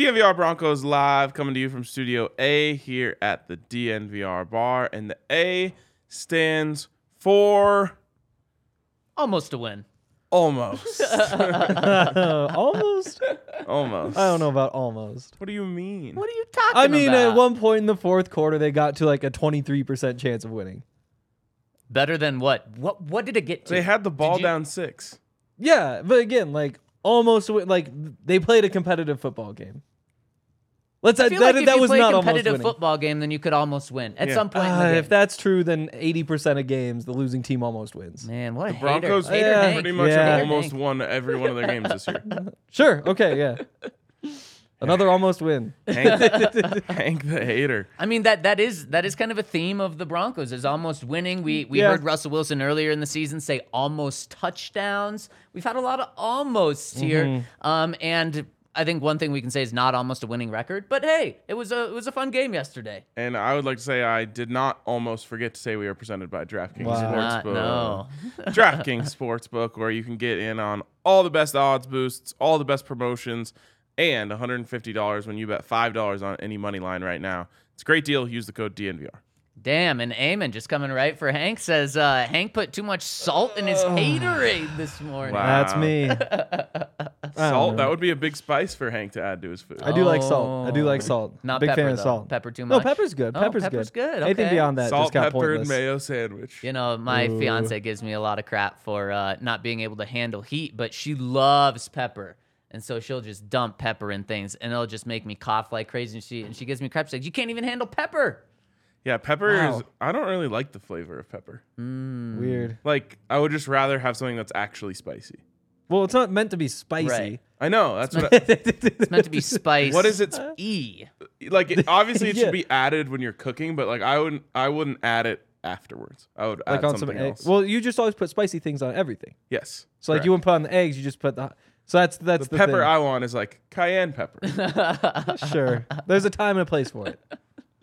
DNVR Broncos live coming to you from Studio A here at the DNVR bar. And the A stands for Almost a win. almost. almost. almost. I don't know about almost. What do you mean? What are you talking about? I mean, about? at one point in the fourth quarter, they got to like a 23% chance of winning. Better than what? What What did it get to? They had the ball you- down six. Yeah, but again, like almost like they played a competitive football game. Let's I that, feel that, like if that you was play a not almost competitive football game, then you could almost win at Yeah. some point in the Uh, game. if that's true, then 80% of games, the losing team almost wins. Man, what a Broncos hater. Hater Yeah. Hank. pretty much Yeah. have almost won every one of their games this year. Sure. Okay. Yeah. Another almost win. Hank, Hank the hater. I mean that that is that is kind of a theme of the Broncos is almost winning. We we Yeah. heard Russell Wilson earlier in the season say almost touchdowns. We've had a lot of almosts here, Mm-hmm. um, and I think one thing we can say is not almost a winning record. But hey, it was a it was a fun game yesterday. And I would like to say I did not almost forget to say we are presented by DraftKings Wow. Not- Sportsbook. no. DraftKings Sportsbook, where you can get in on all the best odds boosts, all the best promotions, and $150 when you bet $5 on any money line right now. It's a great deal. Use the code DNVR. Damn, and Eamon just coming right for Hank says uh, Hank put too much salt in his haterade this morning. Wow. That's me. Salt, that would be a big spice for Hank to add to his food. I do like salt. I do like Oh. salt. Not Big pepper, fan of though. salt. Pepper too much. No, much? pepper's good. Oh, Pepper's, pepper's good. Anything Okay. beyond that Salt, just got pepper, and mayo sandwich. You know, my Ooh. fiance gives me a lot of crap for uh, not being able to handle heat, but she loves pepper. And so she'll just dump pepper in things and it'll just make me cough like crazy. And she, and she gives me crap. She's like, You can't even handle pepper. Yeah, pepper Wow. is. I don't really like the flavor of pepper. Weird. Like, I would just rather have something that's actually spicy. Well, it's not meant to be spicy. Right. I know. That's what. I, It's meant to be spice. what is it? Uh, e. Like, it, obviously, it Yeah. should be added when you're cooking, but like, I wouldn't. I wouldn't add it afterwards. I would like add on some something eggs. else. Well, you just always put spicy things on everything. yes. So like you wouldn't put on the eggs, you just put the. So that's that's the the, pepper thing. I want is like cayenne pepper, sure. There's a time and a place for it.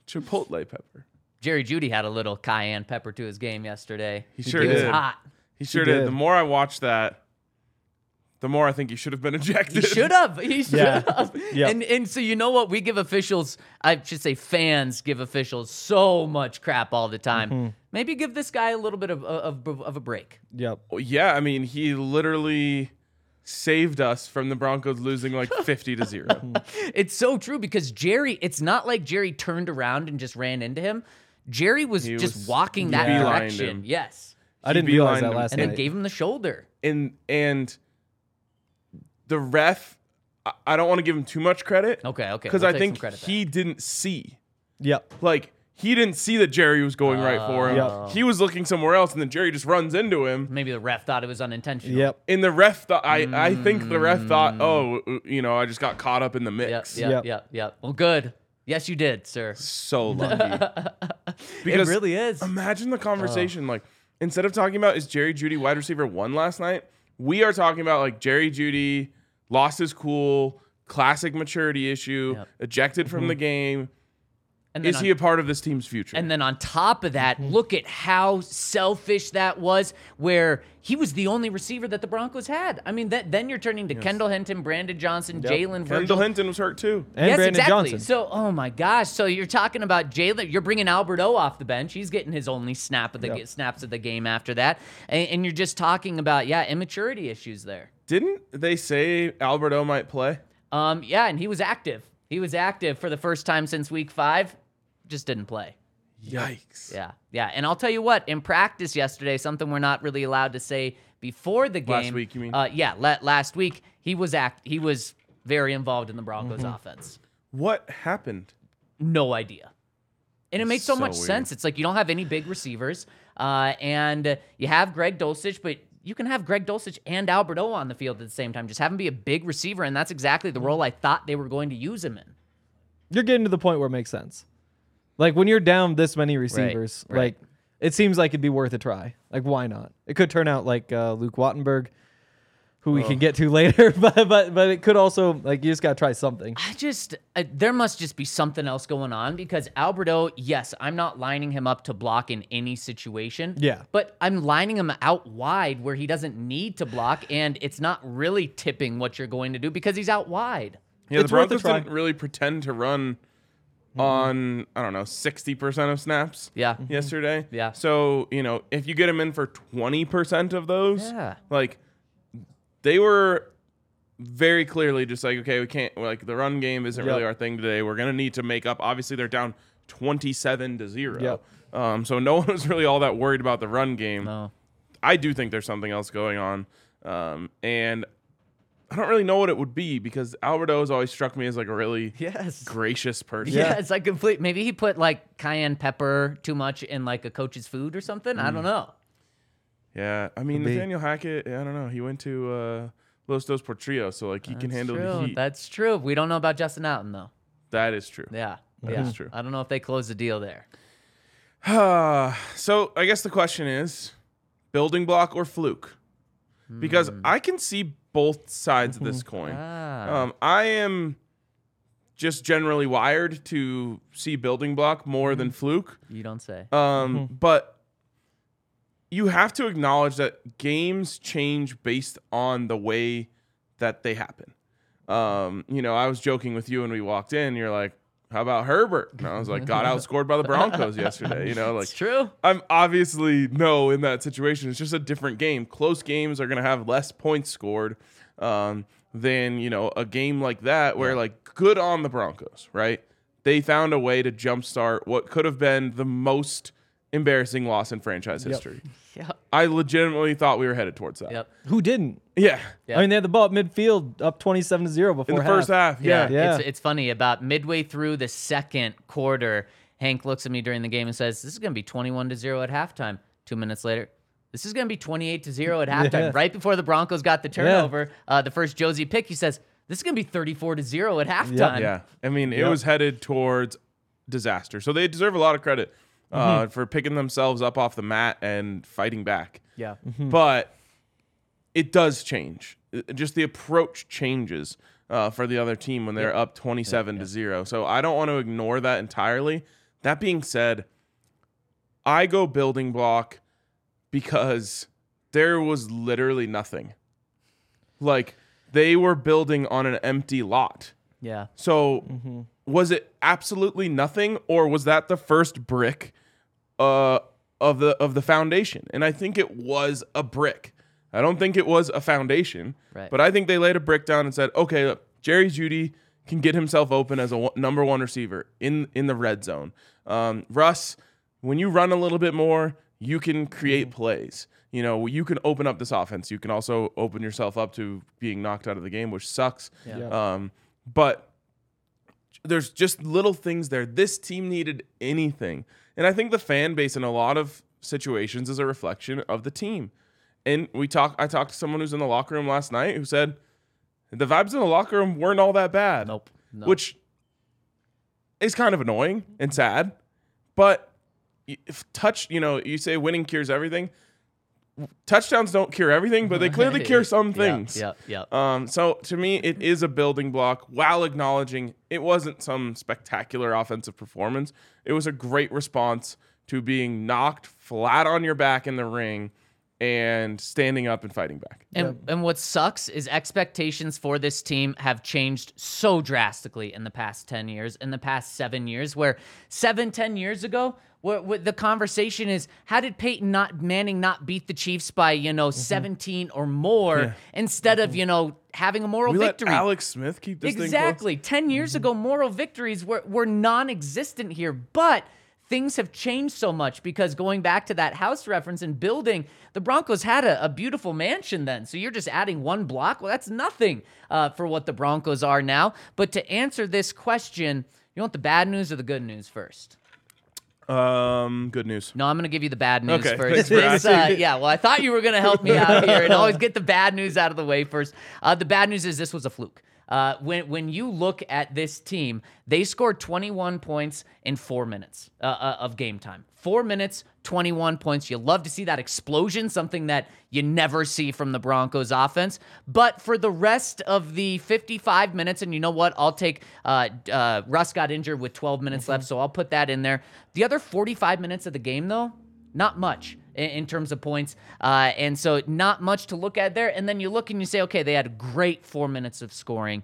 chipotle pepper. Jerry Jeudy had a little cayenne pepper to his game yesterday. He sure It was did. hot. He sure did. did. The more I watch that, the more I think he should have been ejected. He should have. He should Yeah. have. Yeah. And and so you know what? We give officials, I should say fans give officials so much crap all the time. Mm-hmm. Maybe give this guy a little bit of of, of a break. Yep. Well, yeah, I mean, he literally saved us from the Broncos losing like 50 to 0. It's so true because Jerry, it's not like Jerry turned around and just ran into him. Jerry was He just was- walking that direction. him. Yes. I He didn't realize that him. last And night. And then gave him the shoulder. and and the ref I- I don't want to give him too much credit Okay, okay. because we'll I take think some credit he didn't see. Yep. Like he didn't see that Jerry was going right for him. Yep. He was looking somewhere else and then Jerry just runs into him. Maybe the ref thought it was unintentional. Yep. And the ref thought I I think the ref thought, "Oh, you know, I just got caught up in the Mm. Yep, mix." yep, Yep. yep, yep. Well, good. Yes, you did, sir. So lucky. Because It really is. Imagine the conversation. Like, instead of talking about is Jerry Jeudy wide receiver one last night, we are talking about like Jerry Jeudy lost his cool, classic maturity issue, Yep. ejected from mm-hmm. the game. And then Is on- he a part of this team's future? And then on top of that, look at how selfish that was, where he was the only receiver that the Broncos had. I mean, that, then you're turning to Kendall Hinton, Brandon Johnson, Jalen Kendall Hinton was hurt too. And yes, Brandon exactly. Johnson. So, oh my gosh. So you're talking about Jalen. You're bringing Albert O off the bench. He's getting his only snap of the Yep. snaps of the game after that, and, and you're just talking about yeah, immaturity issues there. Didn't they say Alberto might play? Um, yeah, and he was active. He was active for the first time since week five. Just didn't play. Yikes. Yeah, yeah. And I'll tell you what, in practice yesterday, something we're not really allowed to say before the game. Last week, you mean? Uh, yeah, la- last week he was act. He was very involved in the Broncos Mm-hmm. offense. What happened? No idea. And it makes so, So much weird. sense. It's like you don't have any big receivers, uh, and you have Greg Dulcich, but you can have Greg Dulcich and Albert O on the field at the same time. Just have him be a big receiver, and that's exactly the role I thought they were going to use him in. You're getting to the point where it makes sense. Like when you're down this many receivers, right. like it seems like it'd be worth a try. Like why not? It could turn out like uh, Luke Wattenberg, who we can get to later, but but but it could also like you just gotta try something. I just uh, there must just be something else going on because Alberto, yes, I'm not lining him up to block in any situation. Yeah. But I'm lining him out wide where he doesn't need to block and it's not really tipping what you're going to do because he's out wide. Yeah, It's the worth Broncos didn't really pretend to run on I don't know sixty percent of snaps. Yeah. yesterday. Yeah. So you know if you get them in for twenty percent of those, Yeah. like they were very clearly just like okay, we can't like the run game isn't Yep. really our thing today. We're gonna need to make up. Obviously, they're down twenty-seven to zero. Yep. Um, so no one was really all that worried about the run game. No. I do think there's something else going on, um, and I don't really know what it would be because Alberto has always struck me as like a really Yes. gracious person. Yeah, it's like complete. Maybe he put like cayenne pepper too much in like a coach's food or something. Mm. I don't know. Yeah, I mean Could. Nathaniel Hackett. I don't know. He went to uh, Los Dos Potrillo, so like he can handle true. the heat. That's true. We don't know about Justin Outten though. that is true. Yeah. That yeah. is true. I don't know if they closed the deal there. so I guess the question is, building block or fluke? Because Hmm. I can see both sides of this coin. Ah. Um, I am just generally wired to see building block more Mm-hmm. than fluke. you don't say. Um, but you have to acknowledge that games change based on the way that they happen. Um, you know, I was joking with you when we walked in. You're like, "How about Herbert?" And I was like, "Got outscored by the Broncos yesterday." You know, like it's true. I'm obviously no in that situation. It's just a different game. Close games are going to have less points scored um, than you know a game like that where like good on the Broncos, right? They found a way to jumpstart what could have been the most embarrassing loss in franchise history. Yep. I legitimately thought we were headed towards that. Yep. Who didn't? Yeah. Yeah. I mean, they had the ball at midfield, up twenty-seven to zero before In the first half. Yeah. Yeah. It's, it's funny. About midway through the second quarter, Hank looks at me during the game and says, This is going to be 21 to 0 at halftime. Two minutes later, this is going to be 28 to 0 at halftime. Yeah. Right before the Broncos got the turnover, uh, the first Josey pick, he says, This is going to be 34 to 0 at halftime. Yeah. I mean, it Yep. was headed towards disaster. So they deserve a lot of credit uh, Mm-hmm. for picking themselves up off the mat and fighting back. Yeah. But it does change. Uh, Just the approach changes uh, for the other team when they're up 27 to 0. So I don't want to ignore that entirely. That being said, I go building block because there was literally nothing. Like they were building on an empty lot. Yeah. So was it absolutely nothing or was that the first brick uh of the of the foundation? And I think it was a brick. I don't think it was a foundation. Right. But I think they laid a brick down and said, "Okay, look, Jerry Jeudy can get himself open as a number 1 receiver in in the red zone. Um, Russ, when you run a little bit more, you can create plays. You know, you can open up this offense. You can also open yourself up to being knocked out of the game, which sucks. Yeah. Um, but there's just little things there. This team needed anything. And I think the fan base in a lot of situations is a reflection of the team. And we talk I talked to someone who's in the locker room last night who said the vibes in the locker room weren't all that bad. Nope. No. Which is kind of annoying and sad. But if touch, you know, you say winning cures everything. Touchdowns don't cure everything, but they clearly cure some things. Yep. Yep. Um, so to me, it is a building block while acknowledging it wasn't some spectacular offensive performance. It was a great response to being knocked flat on your back in the ring and standing up and fighting back. And and what sucks is expectations for this team have changed so drastically in the past 10 years, in the past 7 years where seven, 10 years ago where, where the conversation is how did Peyton not Manning not beat the Chiefs by, you know, mm-hmm. 17 or more instead of, mm-hmm. you know, having a moral We victory. Alex Smith keep this thing Exactly. 10 years mm-hmm. ago, moral victories were, were non existent here. But things have changed so much because going back to that house reference and building, the Broncos had a, a beautiful mansion then. So you're just adding one block. Well, that's nothing uh, for what the Broncos are now. But to answer this question, you want the bad news or the good news first? Um, good news. No, I'm going to give you the bad news Okay, first. uh, yeah, well, I thought you were going to help me out here and always get the bad news out of the way first. Uh, the bad news is this was a fluke. Uh, when when you look at this team, they scored 21 points in four minutes uh, uh, of game time. Four minutes, 21 points. You love to see that explosion, something that you never see from the Broncos offense. But for the rest of the 55 minutes, and you know what? I'll take uh, uh, Russ got injured with 12 minutes left, so I'll put that in there. The other 45 minutes of the game, though, not much in, terms of points. Uh, and so, not much to look at there. And then you look and you say, okay, they had a great four minutes of scoring.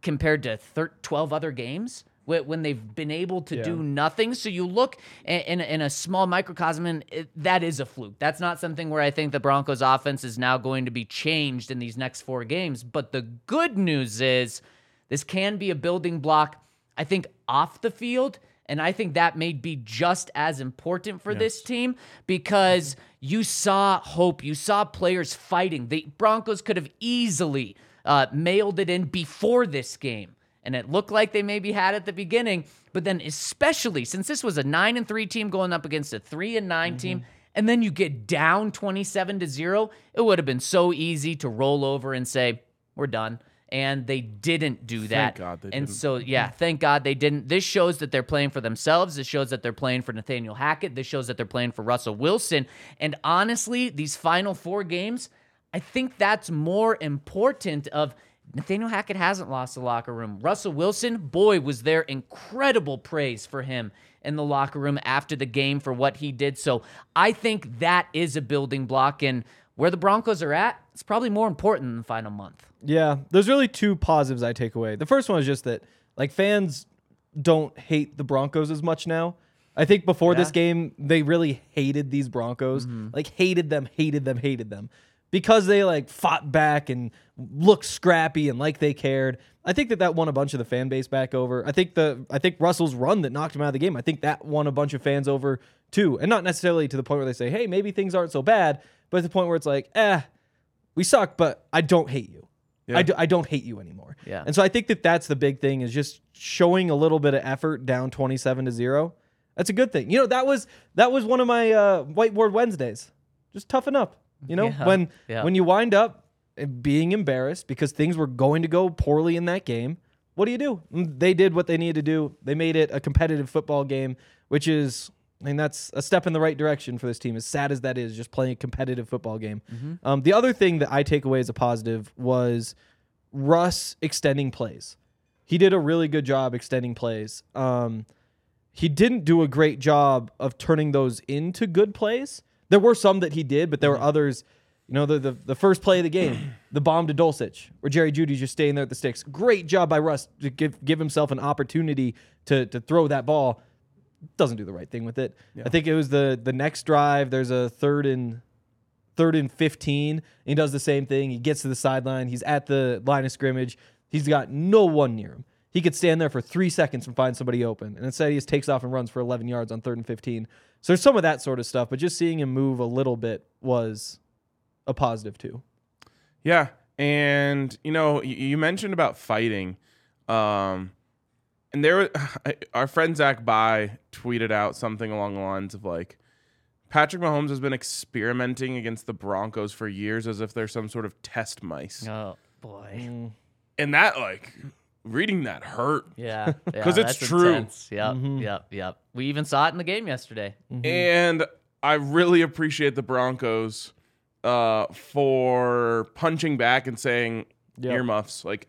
compared to thir- 12 other games when they've been able to Yeah. do nothing. So you look in, in, in a small microcosm, and it, that is a fluke. That's not something where I think the Broncos offense is now going to be changed in these next four games. But the good news is this can be a building block, I think, off the field. And I think that may be just as important for this team because you saw hope. You saw players fighting. The Broncos could have easily uh, mailed it in before this game. And it looked like they maybe had at the beginning. But then, especially since this was a 9 and 3 team going up against a 3 and 9 team, mm-hmm. and then you get down 27 to 0, it would have been so easy to roll over and say, we're done. And they didn't do that. Thank God they and didn't. so, yeah, mm-hmm. thank God they didn't. This shows that they're playing for themselves. This shows that they're playing for Nathaniel Hackett. This shows that they're playing for Russell Wilson. And honestly, these final four games, I think that's more important of Nathaniel Hackett hasn't lost the locker room. Russell Wilson, boy, was there incredible praise for him in the locker room after the game for what he did. So I think that is a building block. And where the Broncos are at, it's probably more important than the final month. Yeah, there's really two positives I take away. The first one is just that like fans don't hate the Broncos as much now. I think before this game they really hated these Broncos. Mm-hmm. Like hated them, hated them, hated them. Because they like fought back and looked scrappy and like they cared. I think that that won a bunch of the fan base back over. I think the I think Russell's run that knocked him out of the game. I think that won a bunch of fans over too. And not necessarily to the point where they say, "Hey, maybe things aren't so bad," but at the point where it's like, "Eh, we suck, but I don't hate you. Yeah. I, do, I don't hate you anymore. Yeah. And so I think that that's the big thing is just showing a little bit of effort down 27 to 0. That's a good thing. You know, that was that was one of my uh, whiteboard Wednesdays. Just toughen up. You know, Yeah. when Yeah. when you wind up being embarrassed because things were going to go poorly in that game, what do you do? Mm, They did what they needed to do. They made it a competitive football game, which is I mean that's a step in the right direction for this team. As sad as that is, just playing a competitive football game. Um, the other thing that I take away as a positive was Russ extending plays. He did a really good job extending plays. Um, he didn't do a great job of turning those into good plays. There were some that he did, but there were mm-hmm. others. You know, the, the the first play of the game, the bomb to Dulcich, where Jerry Jeudy's just staying there at the sticks. Great job by Russ to give give himself an opportunity to to throw that ball. Doesn't do the right thing with it. I think it was the the next drive. There's a third and third and 15. And he does the same thing. He gets to the sideline. He's at the line of scrimmage. He's got no one near him. He could stand there for three seconds and find somebody open. And instead, he just takes off and runs for 11 yards on third and 15. So there's some of that sort of stuff. But just seeing him move a little bit was a positive, too. Yeah, and you know, you mentioned about fighting, um, and there, were- our friend Zach By tweeted out something along the lines of like, Patrick Mahomes has been experimenting against the Broncos for years as if they're some sort of test mice, Oh, boy. and that like, reading that hurt. Yeah. 'Cause yeah, it's true. intense. Yep. Yep. Yep. We even saw it in the game yesterday. And I really appreciate the Broncos uh, for punching back and saying Yep. earmuffs. Like,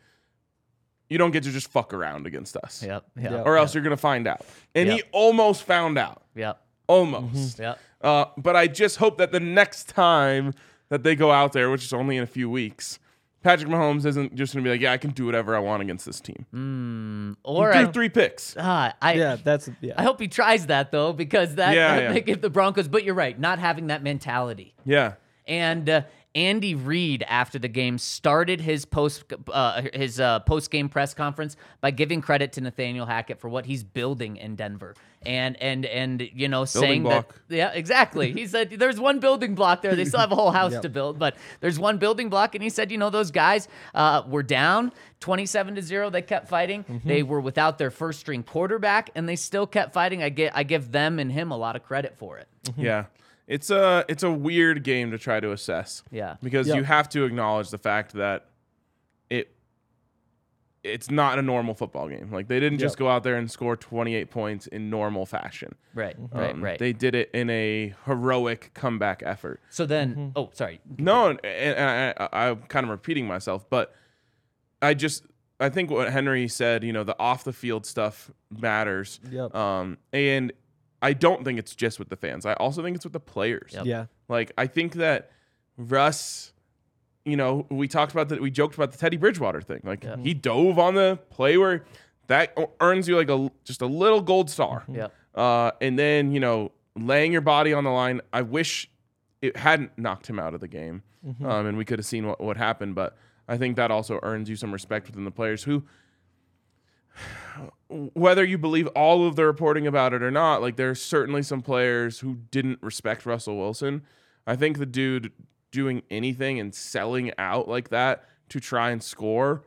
you don't get to just fuck around against us. Yep. Yep. Yep. Or else you're going to find out. And he almost found out. Yep. Almost. Yep. Uh, but I just hope that the next time that they go out there, which is only in a few weeks, Patrick Mahomes isn't just going to be like, yeah, I can do whatever I want against this team. Mm, or Threw I, three picks. ah, I, Yeah, that's, yeah. I hope he tries that though, because that, Yeah, that yeah. may give the Broncos. But you're right, not having that mentality. Yeah. And uh, Andy Reid, after the game, started his post uh, his uh, post game press conference by giving credit to Nathaniel Hackett for what he's building in Denver, and and and you know saying block. that yeah exactly. He said there's one building block there. They still have a whole house to build, but there's one building block, and he said you know those guys uh, were down 27 to zero. They kept fighting. They were without their first string quarterback, and they still kept fighting. I get I give them and him a lot of credit for it. Yeah. It's a it's a weird game to try to assess. Yeah. Because Yeah. you have to acknowledge the fact that it it's not a normal football game. Like they didn't just go out there and score 28 points in normal fashion. Right, right, Um, right. They did it in a heroic comeback effort. so then, oh sorry, No, and, and I, I, I'm kind of repeating myself, but I just I think what Henry said, you know, the off the field stuff matters. Yep. Um, and I don't think it's just with the fans. I also think it's with the players. Yep. Yeah. Like I think that Russ you know, we talked about that. We joked about the Teddy Bridgewater thing. Like he dove on the play where that earns you like a just a little gold star. Yep. Uh, and then you know, laying your body on the line. I wish it hadn't knocked him out of the game, um, and we could have seen what what happened. But I think that also earns you some respect within the players who. Whether you believe all of the reporting about it or not, like there's certainly some players who didn't respect Russell Wilson. I think the dude doing anything and selling out like that to try and score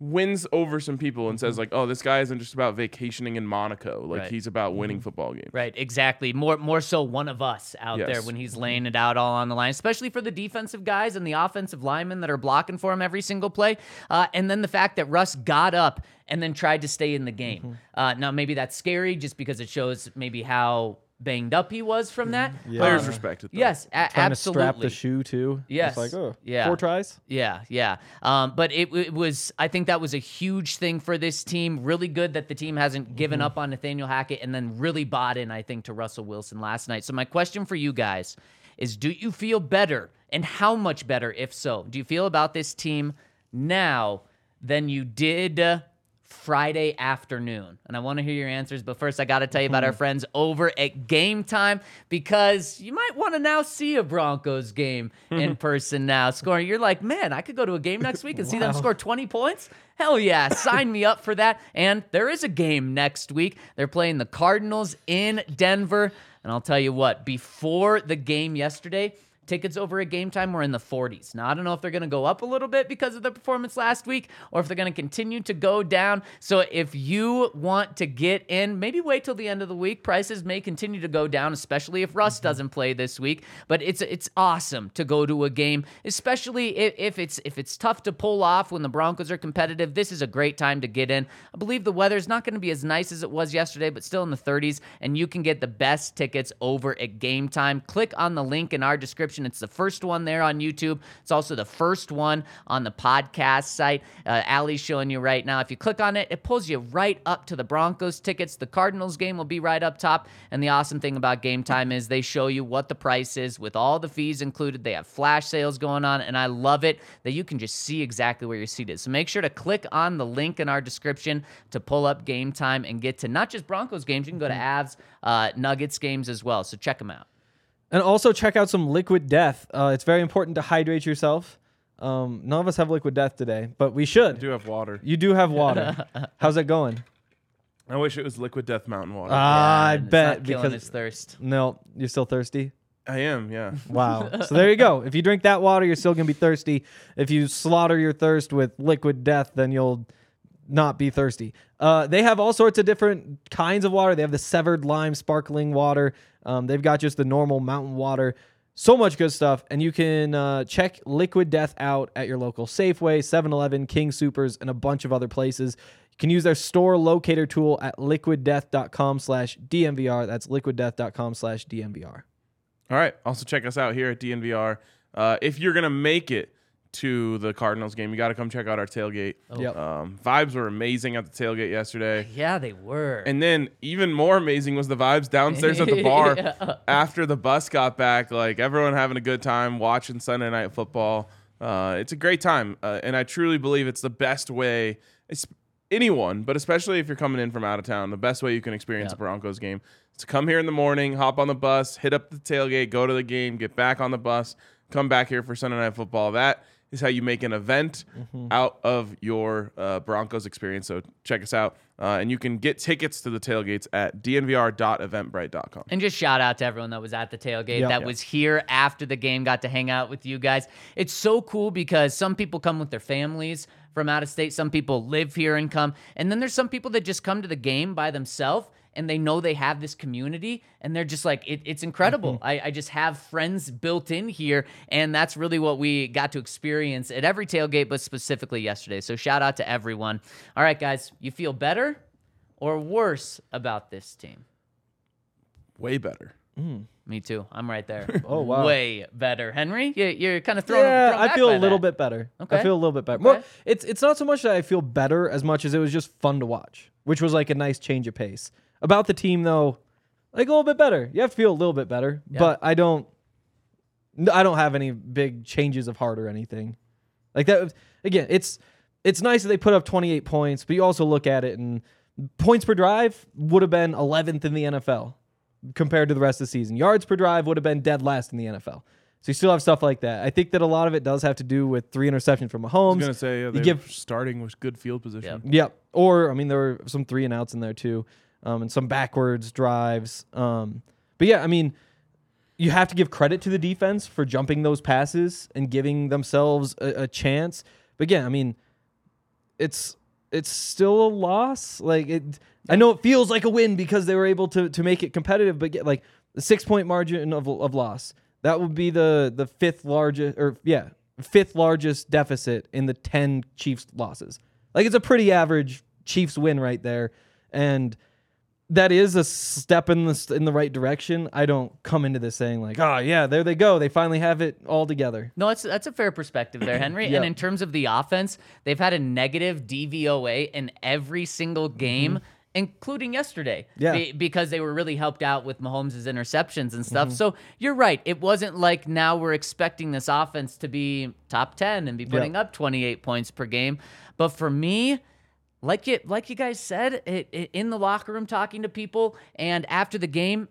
wins over some people and says like, "Oh, this guy isn't just about vacationing in Monaco. Like Right. he's about winning football games." Right, exactly. More more so one of us out there when he's laying it out all on the line, especially for the defensive guys and the offensive linemen that are blocking for him every single play. Uh, and then the fact that Russ got up and then tried to stay in the game. Mm-hmm. Uh, now maybe that's scary just because it shows maybe how banged up he was from that. Players Um, respect it. Though. Yes, a- Trying absolutely. to strap the shoe too. Yes. It's like, oh, Yeah. four tries. Yeah, yeah. Um, but it, it was, I think that was a huge thing for this team. Really good that the team hasn't given up on Nathaniel Hackett and then really bought in, I think, to Russell Wilson last night. So, my question for you guys is do you feel better and how much better, if so, do you feel about this team now than you did? uh, Friday afternoon. And I want to hear your answers, but first I got to tell you about our mm-hmm. friends over at Game Time because you might want to now see a Broncos game mm-hmm. in person now. Scoring, you're like, man, I could go to a game next week and see them score 20 points. Hell yeah, sign me up for that. And there is a game next week. They're playing the Cardinals in Denver. And I'll tell you what, before the game yesterday, Tickets over at game time were in the 40s. Now, I don't know if they're going to go up a little bit because of the performance last week or if they're going to continue to go down. So, if you want to get in, maybe wait till the end of the week. Prices may continue to go down, especially if Russ mm-hmm. doesn't play this week. But it's it's awesome to go to a game, especially if, if it's if it's tough to pull off when the Broncos are competitive. This is a great time to get in. I believe the weather's not going to be as nice as it was yesterday, but still in the 30s, and you can get the best tickets over at game time. Click on the link in our description. It's the first one there on YouTube. It's also the first one on the podcast site. Uh, Allie's showing you right now. If you click on it, it pulls you right up to the Broncos tickets. The Cardinals game will be right up top. And the awesome thing about game time is they show you what the price is with all the fees included. They have flash sales going on, and I love it that you can just see exactly where your seat is. So make sure to click on the link in our description to pull up game time and get to not just Broncos games, you can go to Avs, uh, Nuggets games as well. So check them out. And also check out some Liquid Death. Uh, it's very important to hydrate yourself. Um, none of us have Liquid Death today, but we I should. do have water. You do have water. How's that going? I wish it was liquid death mountain water. Ah, I it's bet not killing because his thirst. no, you're still thirsty. I am, yeah. Wow. so there you go. If you drink that water, you're still gonna be thirsty. If you slaughter your thirst with liquid death, then you'll not be thirsty. Uh, they have all sorts of different kinds of water. They have the severed lime sparkling water. Um, they've got just the normal mountain water. So much good stuff. And you can uh, check Liquid Death out at your local Safeway, 7 Eleven, King Supers, and a bunch of other places. You can use their store locator tool at liquiddeath.com slash DNVR. That's liquiddeath.com slash DNVR. All right. Also, check us out here at DNVR. Uh, if you're gonna make it to the Cardinals game, you got to come check out our tailgate. Yep. Um, vibes were amazing at the tailgate yesterday. Yeah, they were. And then even more amazing was the vibes downstairs at the bar Yeah. after the bus got back. Like everyone having a good time watching Sunday night football. Uh, it's a great time, uh, and I truly believe it's the best way. It's anyone, but especially if you're coming in from out of town, the best way you can experience Yeah. a Broncos game is to come here in the morning, hop on the bus, hit up the tailgate, go to the game, get back on the bus, come back here for Sunday night football. That is how you make an event out of your uh, Broncos experience. So check us out, uh, and you can get tickets to the tailgates at dnvr.eventbrite.com. And just shout out to everyone that was at the tailgate, Yeah. that Yeah. was here after the game, got to hang out with you guys. It's so cool because some people come with their families from out of state, some people live here and come, and then there's some people that just come to the game by themselves and they know they have this community and they're just like it, it's incredible Mm-hmm. I, I just have friends built in here and that's really what we got to experience at every tailgate but specifically yesterday so shout out to everyone all right guys you feel better or worse about this team Way better. me too. I'm right there. Oh, wow. Way better, Henry. You, you're kind of thrown. yeah, thrown I feel by a little that. bit better. Okay. I feel a little bit better. More, Okay. it's it's not so much that I feel better as much as it was just fun to watch, which was like a nice change of pace. About the team though, like a little bit better. You have to feel a little bit better, but I don't. I don't have any big changes of heart or anything. Like that again, it's it's nice that they put up 28 points, but you also look at it and points per drive would have been 11th in the NFL compared to the rest of the season. Yards per drive would have been dead last in the NFL. So you still have stuff like that. I think that a lot of it does have to do with three interceptions from I was Mahomes. gonna say uh, they give- starting with good field position. Yep. Or I mean, there were some three and outs in there too, um, and some backwards drives. Um, but yeah, I mean, you have to give credit to the defense for jumping those passes and giving themselves a, a chance. But again, I mean, it's it's still a loss. Like it, I know it feels like a win because they were able to to make it competitive, but get like the six point margin of of loss. That would be the the fifth largest, or yeah, fifth largest deficit in the ten Chiefs losses. Like it's a pretty average Chiefs win right there, and that is a step in the in the right direction. I don't come into this saying like, oh yeah, there they go, they finally have it all together. No, that's that's a fair perspective there, Henry. Yep. And in terms of the offense, they've had a negative DVOA in every single game, including yesterday. Mm-hmm. Yeah. be- because they were really helped out with Mahomes' interceptions and Mm-hmm. stuff. So you're right. It wasn't like now we're expecting this offense to be top ten and be putting up 28 points per game. But for me, like you like you guys said, it, it, in the locker room talking to people and after the game,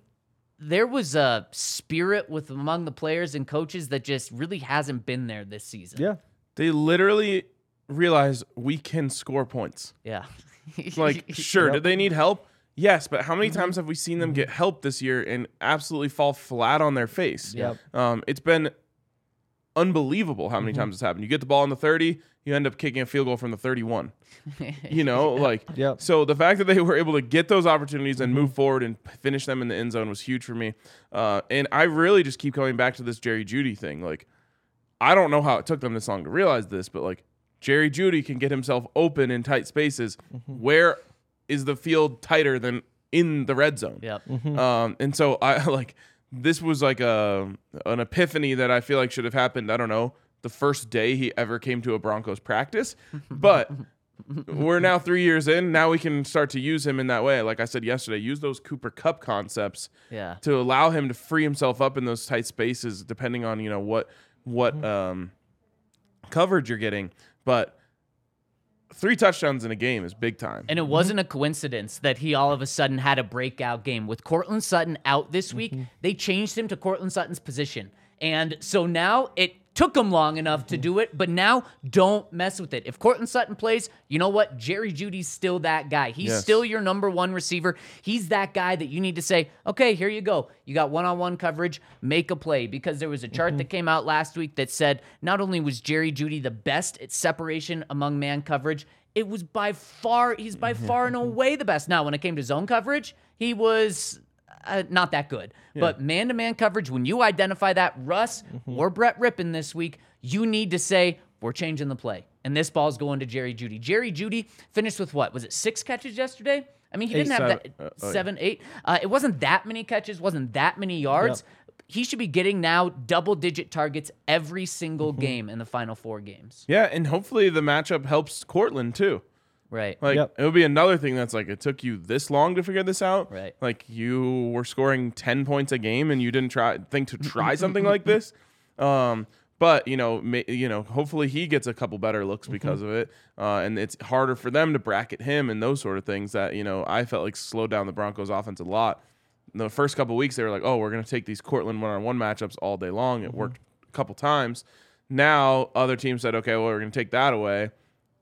there was a spirit with among the players and coaches that just really hasn't been there this season. Yeah, They literally realize we can score points. Yeah. Like, sure, Yep. did they need help? Yes, but how many times have we seen them get help this year and absolutely fall flat on their face? Yep. Um, it's been unbelievable how many times it's happened. You get the ball in the 30, you end up kicking a field goal from the 31. you know, like Yep. so the fact that they were able to get those opportunities and move forward and finish them in the end zone was huge for me. Uh, and I really just keep coming back to this Jerry Jeudy thing. Like, I don't know how it took them this long to realize this, but like Jerry Jeudy can get himself open in tight spaces. Where is the field tighter than in the red zone? Yep. Um, and so I like this was like a an epiphany that I feel like should have happened. I don't know the first day he ever came to a Broncos practice, but we're now three years in. Now we can start to use him in that way. Like I said yesterday, use those Cooper Kupp concepts Yeah. to allow him to free himself up in those tight spaces, depending on you know what what um, coverage you're getting. But three touchdowns in a game is big time. And it mm-hmm. wasn't a coincidence that he all of a sudden had a breakout game. With Courtland Sutton out this week, mm-hmm. they changed him to Courtland Sutton's position. And so now it took him long enough to mm-hmm. do it, but now don't mess with it. If Courtland Sutton plays, you know what? Jerry Jeudy's still that guy. He's Yes. still your number one receiver. He's that guy that you need to say, okay, here you go. You got one on one coverage, make a play. Because there was a chart mm-hmm. that came out last week that said not only was Jerry Jeudy the best at separation among man coverage, it was by far, he's by mm-hmm. far and away the best. Now, when it came to zone coverage, he was uh, not that good. But man to man coverage, when you identify that, Russ or Brett Rypien this week, you need to say, we're changing the play. And this ball's going to Jerry Jeudy. Jerry Jeudy finished with what? Was it six catches yesterday? I mean, he didn't have Seven. that Uh, oh, yeah. seven, eight. Uh, it wasn't that many catches, wasn't that many yards. He should be getting now double digit targets every single Mm-hmm. game in the final four games. yeah, and hopefully the matchup helps Courtland too. Right. Like Yep. it would be another thing that's like it took you this long to figure this out. Right. Like you were scoring ten points a game and you didn't try think to try something like this. Um, but you know, ma- you know, hopefully he gets a couple better looks because of it, uh, and it's harder for them to bracket him and those sort of things that you know I felt like slowed down the Broncos' offense a lot. In the first couple weeks, they were like, "Oh, we're gonna take these Courtland one-on-one matchups all day long." It worked a couple times. Now other teams said, "Okay, well, we're gonna take that away."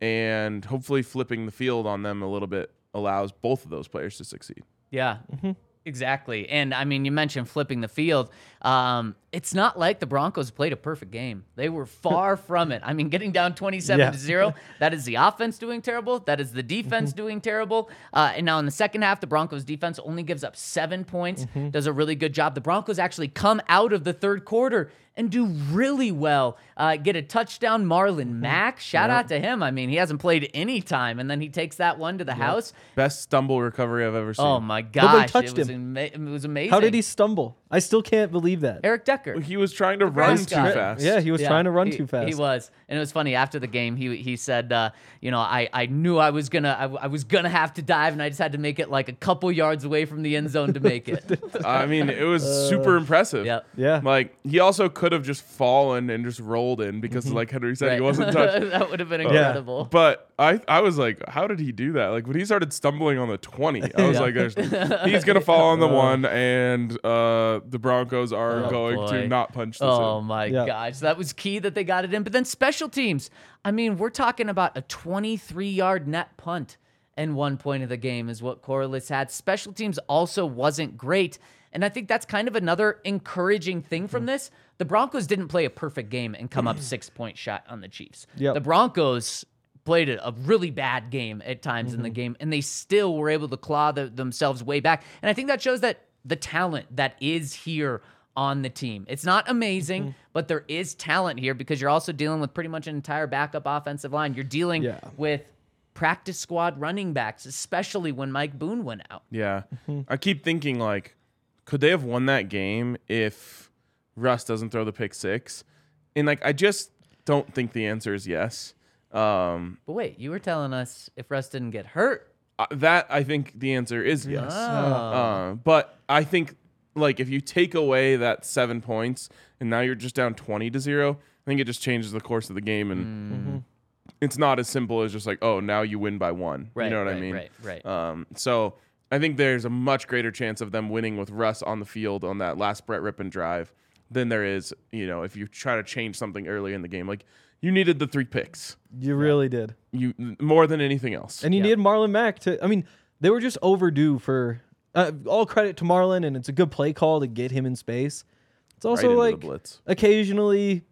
And hopefully flipping the field on them a little bit allows both of those players to succeed. Yeah. Mm-hmm. Exactly. And I mean, you mentioned flipping the field. Um, it's not like the Broncos played a perfect game. They were far from it. I mean, getting down 27 Yeah. to 0, that is the offense doing terrible. That is the defense doing terrible. Uh, and now in the second half, the Broncos defense only gives up seven points, does a really good job. The Broncos actually come out of the third quarter and do really well. Uh, get a touchdown. Marlon Mack, shout out to him. I mean, he hasn't played any time, and then he takes that one to the house. Best stumble recovery I've ever seen. Oh my Nobody gosh, touched it was, him. ama- it was amazing. How did he stumble? I still can't believe that. Eric Decker. He was trying to run too Prescott. fast. Yeah, he was Yeah, trying to run he- too fast. He was, and it was funny after the game. He he said, uh, you know, I, I knew I was gonna I was gonna have to dive, and I just had to make it like a couple yards away from the end zone to make it. I mean, it was Uh, super impressive. Yeah, Yeah. Like he also could have just fallen and just rolled in because, like Henry said, he wasn't touched. that would have been incredible. But I, I was like, how did he do that? Like when he started stumbling on the twenty, I was Yeah. like, he's gonna fall on the one, and uh, the Broncos are Oh, going boy. to not punch this Oh in. my Yeah. gosh, that was key that they got it in. But then special teams. I mean, we're talking about a 23-yard net punt and one point of the game is what Corliss had. Special teams also wasn't great. And I think that's kind of another encouraging thing from this. The Broncos didn't play a perfect game and come up six point shot on the Chiefs. Yep. The Broncos played a, a really bad game at times in the Mm-hmm. game, and they still were able to claw the, themselves way back. And I think that shows that the talent that is here on the team. It's not amazing, Mm-hmm. but there is talent here because you're also dealing with pretty much an entire backup offensive line. You're dealing Yeah. with practice squad running backs, especially when Mike Boone went out. Yeah, Mm-hmm. I keep thinking like, could they have won that game if Russ doesn't throw the pick six? And like, I just don't think the answer is yes. Um, But wait, you were telling us if Russ didn't get hurt. uh, that I think the answer is yes. Oh. Uh, but I think like if you take away that seven points and now you're just down twenty to zero, I think it just changes the course of the game and Mm-hmm. it's not as simple as just like oh now you win by one. right, you know what right, I mean? Right, right. Um, so I think there's a much greater chance of them winning with Russ on the field on that last Brett Rypien drive than there is, you know, if you try to change something early in the game. Like you needed the three picks, You really did. you more than anything else. And you Yeah. needed Marlon Mack to. I mean, they were just overdue for. Uh, all credit to Marlon, and it's a good play call to get him in space. It's also into like blitz. occasionally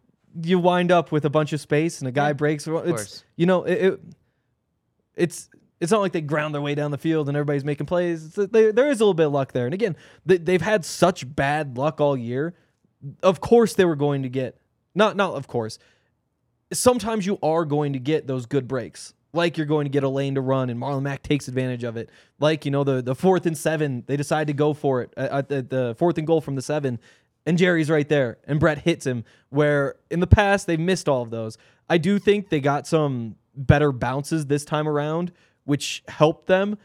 you wind up with a bunch of space and a guy Yeah, breaks. It's course. you know it, it. It's it's not like they ground their way down the field and everybody's making plays. It's, they, there is a little bit of luck there. And again, they, they've had such bad luck all year. Of course, they were going to get not not of course. Sometimes you are going to get those good breaks. Like you're going to get a lane to run, and Marlon Mack takes advantage of it. Like you know the the fourth and seven, they decide to go for it at at the, the fourth and goal from the seven, and Jerry's right there, and Brett hits him. Where in the past they missed all of those. I do think they got some better bounces this time around, which helped them.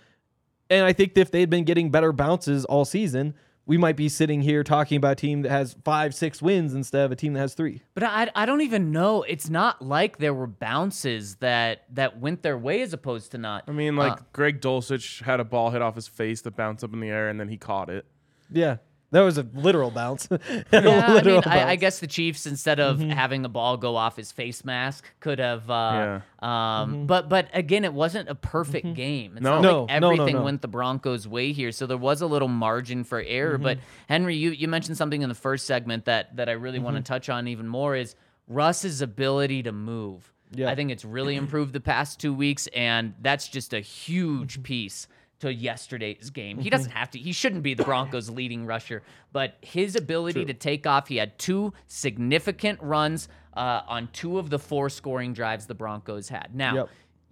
And I think if they'd been getting better bounces all season, we might be sitting here talking about a team that has five, six wins instead of a team that has three. But I, I don't even know. It's not like there were bounces that that went their way as opposed to not. I mean, like Uh, Greg Dulcich had a ball hit off his face that bounced up in the air, and then he caught it. Yeah. That was a literal bounce. A Yeah, I mean, literal I, I guess the Chiefs, instead of mm-hmm. having the ball go off his face mask, could have. Uh, um, mm-hmm. But but again, it wasn't a perfect mm-hmm. game. It's No. not No, like no, no, everything no. went the Broncos' way here, so there was a little margin for error. But Henry, you you mentioned something in the first segment that that I really want to touch on even more is Russ's ability to move. Yeah. I think it's really improved the past two weeks, and that's just a huge piece to yesterday's game. He doesn't have to. He shouldn't be the Broncos' leading rusher, but his ability to take off. He had two significant runs uh, on two of the four scoring drives the Broncos had. Now, Yep.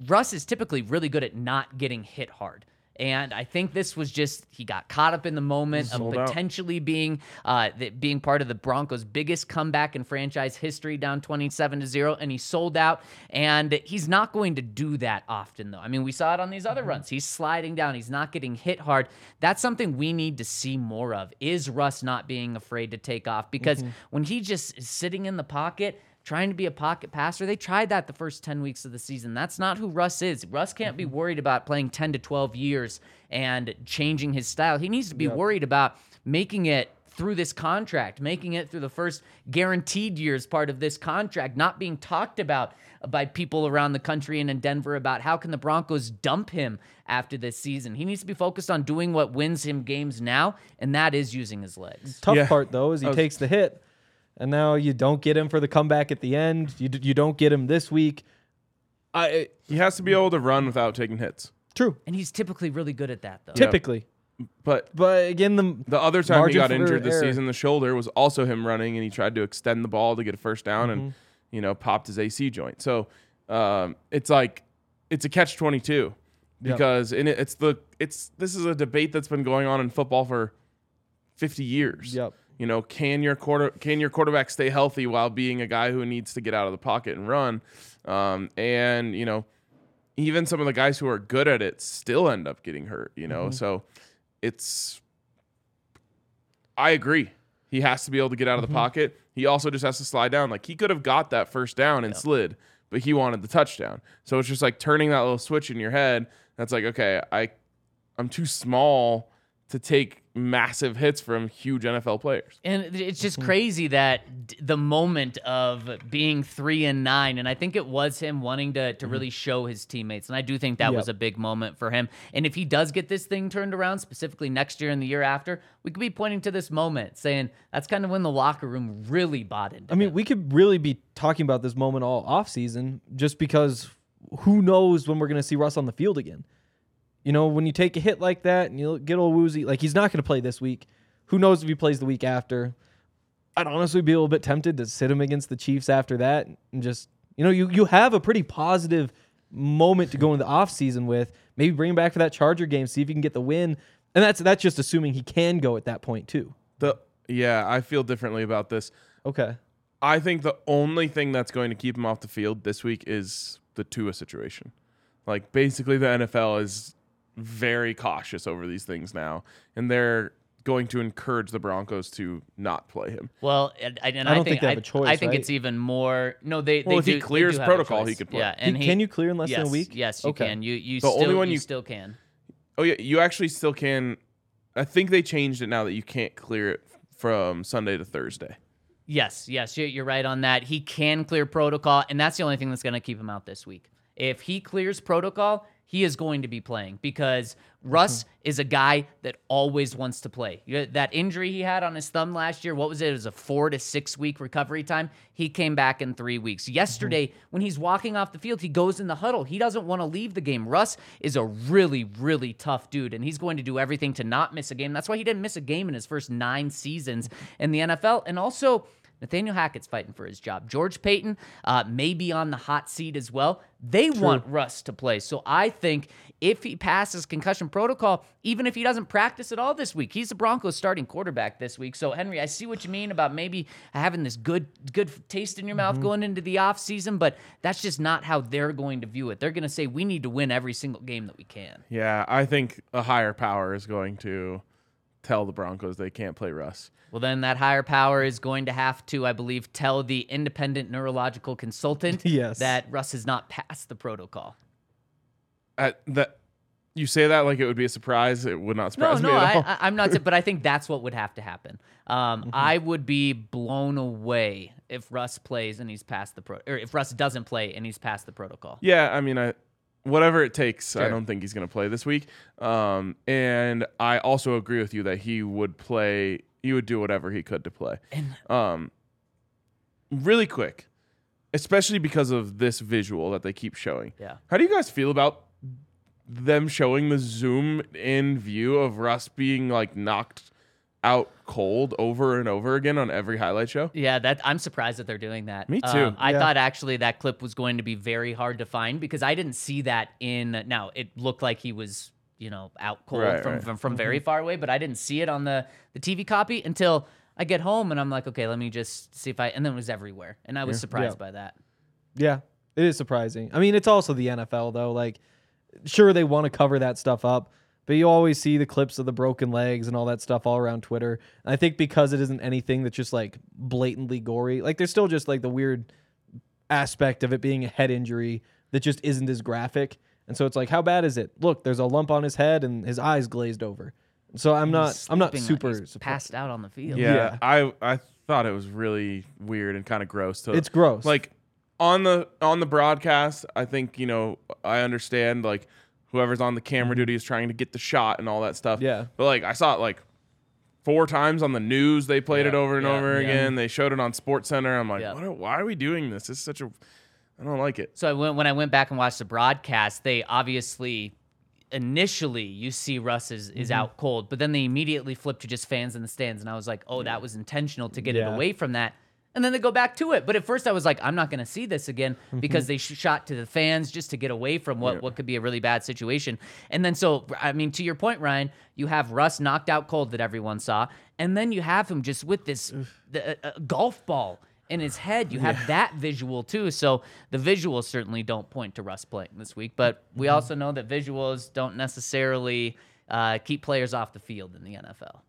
Russ is typically really good at not getting hit hard. And I think this was just he got caught up in the moment of Sold out. potentially being uh, the, being part of the Broncos' biggest comeback in franchise history, down twenty-seven to zero, and he sold out. And he's not going to do that often, though. I mean, we saw it on these other runs. He's sliding down. He's not getting hit hard. That's something we need to see more of. Is Russ not being afraid to take off? Because when he just is sitting in the pocket trying to be a pocket passer. They tried that the first 10 weeks of the season. That's not who Russ is. Russ can't be mm-hmm. worried about playing 10 to 12 years and changing his style. He needs to be worried about making it through this contract, making it through the first guaranteed years part of this contract, not being talked about by people around the country and in Denver about how can the Broncos dump him after this season. He needs to be focused on doing what wins him games now, and that is using his legs. Tough Yeah. part though is he I was- takes the hit, and now you don't get him for the comeback at the end. You d- you don't get him this week. I He has to be able to run without taking hits. true And he's typically really good at that though. typically, But but again the the other time he got injured this error. season, the shoulder was also him running, and he tried to extend the ball to get a first down, and Mm-hmm. you know popped his AC joint. So um, it's like it's a catch twenty two Yep. because in it, it's the it's this is a debate that's been going on in football for fifty years. Yep. You know, can your quarter can your quarterback stay healthy while being a guy who needs to get out of the pocket and run? Um, and you know, even some of the guys who are good at it still end up getting hurt. You know, so it's. I agree. He has to be able to get out of the pocket. He also just has to slide down. Like he could have got that first down and slid, but he wanted the touchdown. So it's just like turning that little switch in your head. That's like, okay, I I'm too small to take massive hits from huge NFL players. And it's just Mm-hmm. crazy that d- the moment of being three and nine, and I think it was him wanting to, to really show his teammates. And I do think that was Mm-hmm. A big moment for him. And if he does get this thing turned around, specifically next year and the year after, we could be pointing to this moment saying that's kind of when the locker room really bought into it. I mean, him. we could really be talking about this moment all off season just because who knows when we're going to see Russ on the field again. You know, when you take a hit like that and you get a little woozy, like he's not going to play this week. Who knows if he plays the week after? I'd honestly be a little bit tempted to sit him against the Chiefs after that and just, you know, you you have a pretty positive moment to go into the offseason with. Maybe bring him back for that Charger game, see if you can get the win. And that's that's just assuming he can go at that point too. The yeah, I feel differently about this. Okay. I think the only thing that's going to keep him off the field this week is the Tua situation. Like basically the NFL is very cautious over these things now, and they're going to encourage the Broncos to not play him. Well, and, and I don't think, think they have I, a choice, I think right? it's even more. No, they. Well, they if he do, they clears do protocol, he choice. could play. Yeah, and he, can you clear in less yes, than a week? Yes, you Okay. can. You you The still only one you you- still can. Oh yeah, you actually still can. I think they changed it now that you can't clear it from Sunday to Thursday. Yes, yes, you're, you're right on that. He can clear protocol, and that's the only thing that's going to keep him out this week. If he clears protocol, he is going to be playing because Russ is a guy that always wants to play. That injury he had on his thumb last year, what was it? It was a four to six week recovery time. He came back in three weeks. Mm-hmm. Yesterday, when he's walking off the field, he goes in the huddle. He doesn't want to leave the game. Russ is a really, really tough dude, and he's going to do everything to not miss a game. That's why he didn't miss a game in his first nine seasons in the NFL. And also, Nathaniel Hackett's fighting for his job. George Paton uh, may be on the hot seat as well. They want Russ to play. So I think if he passes concussion protocol, even if he doesn't practice at all this week, he's the Broncos starting quarterback this week. So Henry, I see what you mean about maybe having this good good taste in your mouth going into the offseason, but that's just not how they're going to view it. They're going to say we need to win every single game that we can. Yeah, I think a higher power is going to tell the Broncos they can't play Russ. Well, then that higher power is going to have to, I believe, tell the independent neurological consultant Yes. that Russ has not passed the protocol. At that you say that like it would be a surprise. It would not surprise no, me at all. I, I'm not. But I think that's what would have to happen. Um, I would be blown away if Russ plays and he's past the pro, or if Russ doesn't play and he's past the protocol. Yeah, I mean, I whatever it takes. I don't think he's going to play this week. Um, and I also agree with you that he would play. He would do whatever he could to play. And Um, really quick, especially because of this visual that they keep showing. yeah, How do you guys feel about them showing the zoom in view of Russ being like knocked out cold over and over again on every highlight show? yeah, that I'm surprised that they're doing that. Me too. Um, I Yeah. thought actually that clip was going to be very hard to find because I didn't see that in. Now it looked like he was, you know, out cold Right, from right. from, from very far away, but I didn't see it on the the TV copy until I get home and I'm like, okay, let me just see if I. And then it was everywhere, and I was surprised by that. Yeah, it is surprising. I mean, it's also the NFL though. Like, sure they want to cover that stuff up, but you always see the clips of the broken legs and all that stuff all around Twitter. And I think because it isn't anything that's just like blatantly gory, like there's still just like the weird aspect of it being a head injury that just isn't as graphic. And so it's like, how bad is it? Look, there's a lump on his head and his eyes glazed over. So I'm not, I'm not sleeping on- super he's surprised. passed out on the field. Yeah, Yeah. I I thought it was really weird and kind of gross. To It's gross. like on the on the broadcast. I think you know I understand like whoever's on the camera duty is trying to get the shot and all that stuff. Mm-hmm. Yeah. but like I saw it like four times on the news. They played it over and yeah, over yeah. again. They showed it on Sports Center. I'm like, Yeah. what are, why are we doing this? This is such a I don't like it. So I went, when I went back and watched the broadcast, they obviously initially you see Russ is, is Mm-hmm. out cold, but then they immediately flip to just fans in the stands, and I was like, oh, that was intentional to get it away from that. And then they go back to it. But at first I was like, I'm not going to see this again Mm-hmm. because they shot to the fans just to get away from what, what could be a really bad situation. And then so, I mean, to your point, Ryan, you have Russ knocked out cold that everyone saw. and then you have him just with this the, uh, golf ball in his head. You have that visual too. So the visuals certainly don't point to Russ playing this week, but we also know that visuals don't necessarily uh, keep players off the field in the NFL.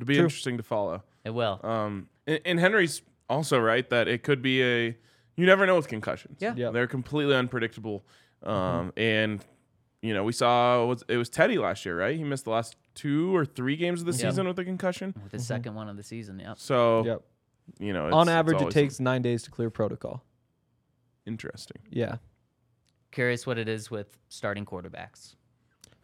It'll be interesting to follow. It will. Um, and, and Henry's also right that it could be a. You never know with concussions. Yeah. Yep. they're completely unpredictable. Um, and you know we saw was it was Teddy last year, right? He missed the last two or three games of the Yeah. season with a concussion. with the second one of the season, yeah. So Yep. you know, it's, On it's average, it always takes nine days to clear protocol. interesting. Yeah. Curious what it is with starting quarterbacks.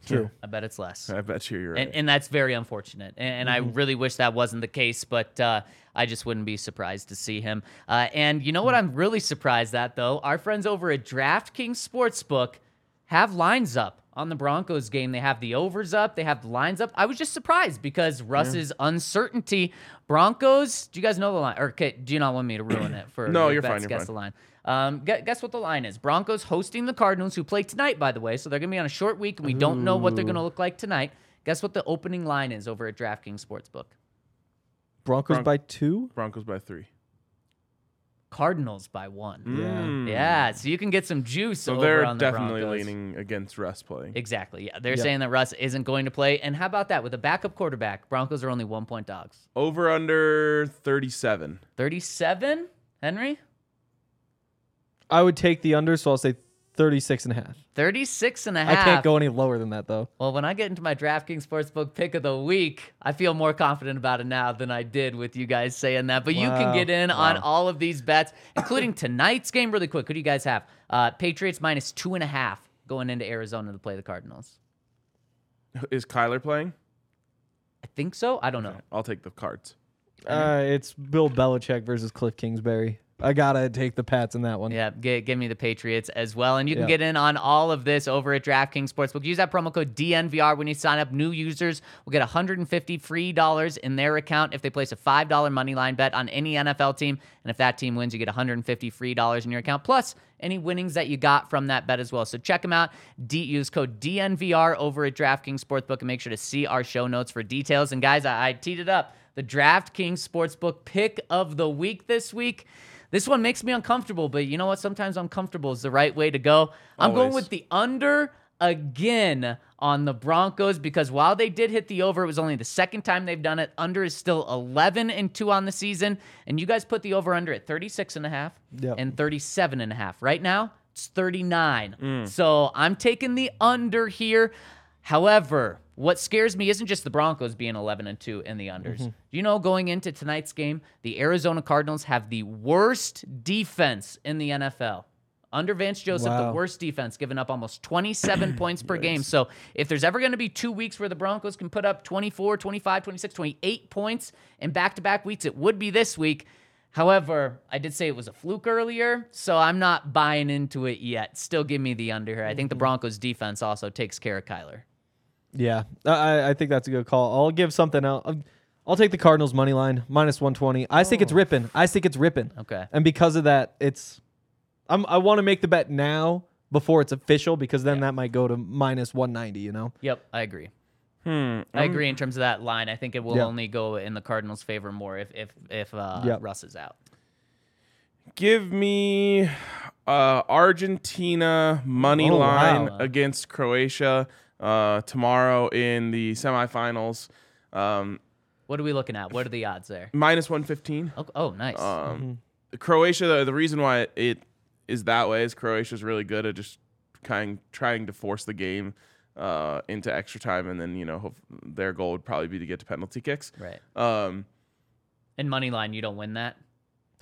True. I bet it's less. I bet you you're right. And, and that's very unfortunate. And, and I really wish that wasn't the case, but uh, I just wouldn't be surprised to see him. Uh, and you know what I'm really surprised at, though? Our friends over at DraftKings Sportsbook have lines up on the Broncos game. They have the overs up, they have the lines up. I was just surprised because Russ's uncertainty. Broncos, do you guys know the line? Or okay, do you not want me to ruin it for No, your you're fine, you're Guess fine. the line. Um, gu- guess what the line is? Broncos hosting the Cardinals, who play tonight, by the way. So they're going to be on a short week, and we don't know what they're going to look like tonight. Guess what the opening line is over at DraftKings Sportsbook? Broncos Bron- by two. Broncos by three. Cardinals by one. Mm. Yeah, so you can get some juice So over they're on the definitely Broncos. leaning against Russ playing. Exactly. Yeah, they're Yeah. saying that Russ isn't going to play. And how about that with a backup quarterback? Broncos are only one point dogs. Over under 37. Thirty-seven. Henry. I would take the under, so I'll say 36 and a half. 36 and a I half. I can't go any lower than that, though. Well, when I get into my DraftKings Sportsbook pick of the week, I feel more confident about it now than I did with you guys saying that. But you can get in on all of these bets, including tonight's game, really quick. Who do you guys have? Uh, Patriots minus two and a half going into Arizona to play the Cardinals. Is Kyler playing? I think so. I don't know. I'll take the cards. Uh, it's Bill Belichick versus Cliff Kingsbury. I gotta take the Pats in that one. Yeah, gi- give me the Patriots as well. And you can Yeah. get in on all of this over at DraftKings Sportsbook. Use that promo code DNVR when you sign up. New users will get 150 free dollars in their account if they place a $5 money line bet on any NFL team. And if that team wins, you get 150 free dollars in your account, plus any winnings that you got from that bet as well. So check them out. D- use code DNVR over at DraftKings Sportsbook and make sure to see our show notes for details. And guys, I, I teed it up. The DraftKings Sportsbook pick of the week this week. This one makes me uncomfortable, but you know what? Sometimes uncomfortable is the right way to go. I'm going with the under again on the Broncos because while they did hit the over, it was only the second time they've done it. Under is still 11 and 2 on the season. And you guys put the over under at 36 and a half Yep. and 37 and a half. Right now, it's 39. Mm. So I'm taking the under here. However, what scares me isn't just the Broncos being 11 and 2 in the unders. Mm-hmm. You know, going into tonight's game, the Arizona Cardinals have the worst defense in the NFL. Under Vance Joseph, the worst defense, giving up almost 27 points per game. So if there's ever going to be two weeks where the Broncos can put up 24, 25, 26, 28 points in back to back weeks, it would be this week. However, I did say it was a fluke earlier, so I'm not buying into it yet. Still give me the under here. I think the Broncos defense also takes care of Kyler. Yeah, I, I think that's a good call. I'll give something else. I'll, I'll take the Cardinals money line minus 120. I think it's ripping. I think it's ripping. Okay. And because of that, it's I'm I want to make the bet now before it's official because then that might go to minus 190, you know. Yep, I agree. Hmm. I agree in terms of that line. I think it will Yeah. only go in the Cardinals' favor more if if if uh, Yeah. Russ is out. Give me uh, Argentina money Oh, line wow. against Croatia uh, tomorrow in the semifinals. Um, What are we looking at? What are the odds there? minus 115. Oh, oh nice. Um, Croatia, the, the reason why it is that way is Croatia's really good at just kind trying to force the game uh, into extra time, and then you know hope, their goal would probably be to get to penalty kicks. right. Um, In money line, you don't win that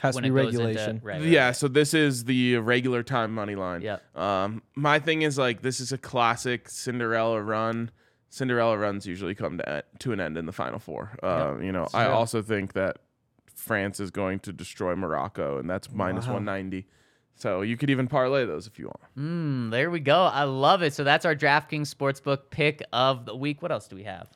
Has when to be goes into regulation. right. right, yeah, right. so this is the regular time money line. Yep. Um, my thing is like this is a classic Cinderella run. Cinderella runs usually come to, to an end in the final four. Uh, You know, I true. also think that France is going to destroy Morocco, and that's minus Wow. 190. So you could even parlay those if you want. Mm, there we go. I love it. So that's our DraftKings Sportsbook pick of the week. What else do we have?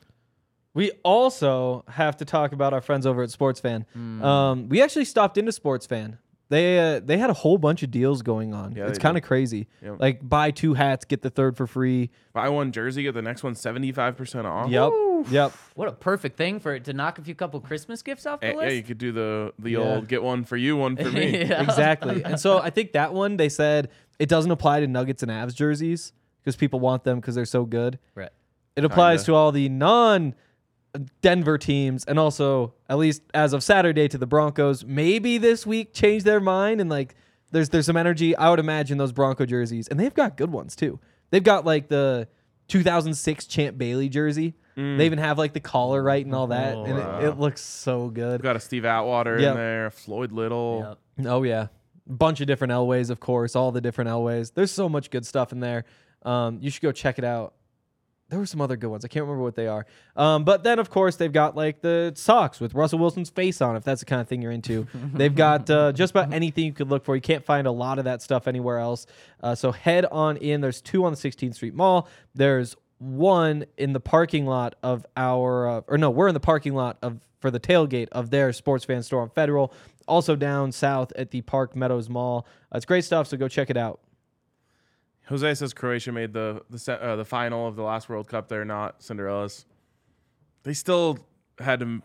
We also have to talk about our friends over at Sports Fan. Hmm. Um, we actually stopped into Sports Fan They uh, they had a whole bunch of deals going on. Yeah, it's kind of crazy. Yep. Like buy two hats, get the third for free. Buy one jersey, get the next one 75% off. Yep. Yep. What a perfect thing for it to knock a few couple Christmas gifts off the Eh, Yeah, you could do the the Yeah. old get one for you, one for me. Yeah. exactly. And so I think that one they said it doesn't apply to Nuggets and Avs jerseys because people want them because they're so good. Right. It applies Kinda. to all the non Denver teams and also at least as of Saturday to the Broncos. Maybe this week change their mind and like there's there's some energy. I would imagine those Bronco jerseys and they've got good ones too. They've got like the 2006 Champ Bailey jersey. They even have like the collar right and all that, Oh, and wow. it, it looks so good. We've got a Steve Atwater Yep. in there, Floyd Little. Yep. Oh yeah, bunch of different Elways, of course, all the different Elways. There's so much good stuff in there. Um, you should go check it out. There were some other good ones. I can't remember what they are. Um, but then of course they've got like the socks with Russell Wilson's face on, if that's the kind of thing you're into. they've got uh, just about anything you could look for. You can't find a lot of that stuff anywhere else. Uh, so head on in. There's two on the 16th Street Mall. There's one in the parking lot of our, uh, or no, we're in the parking lot of for the tailgate of their sports fan store on Federal. Also down south at the Park Meadows Mall. Uh, it's great stuff. So go check it out. Jose says Croatia made the the se- uh, the final of the last World Cup. They're not Cinderella's. They still had to m-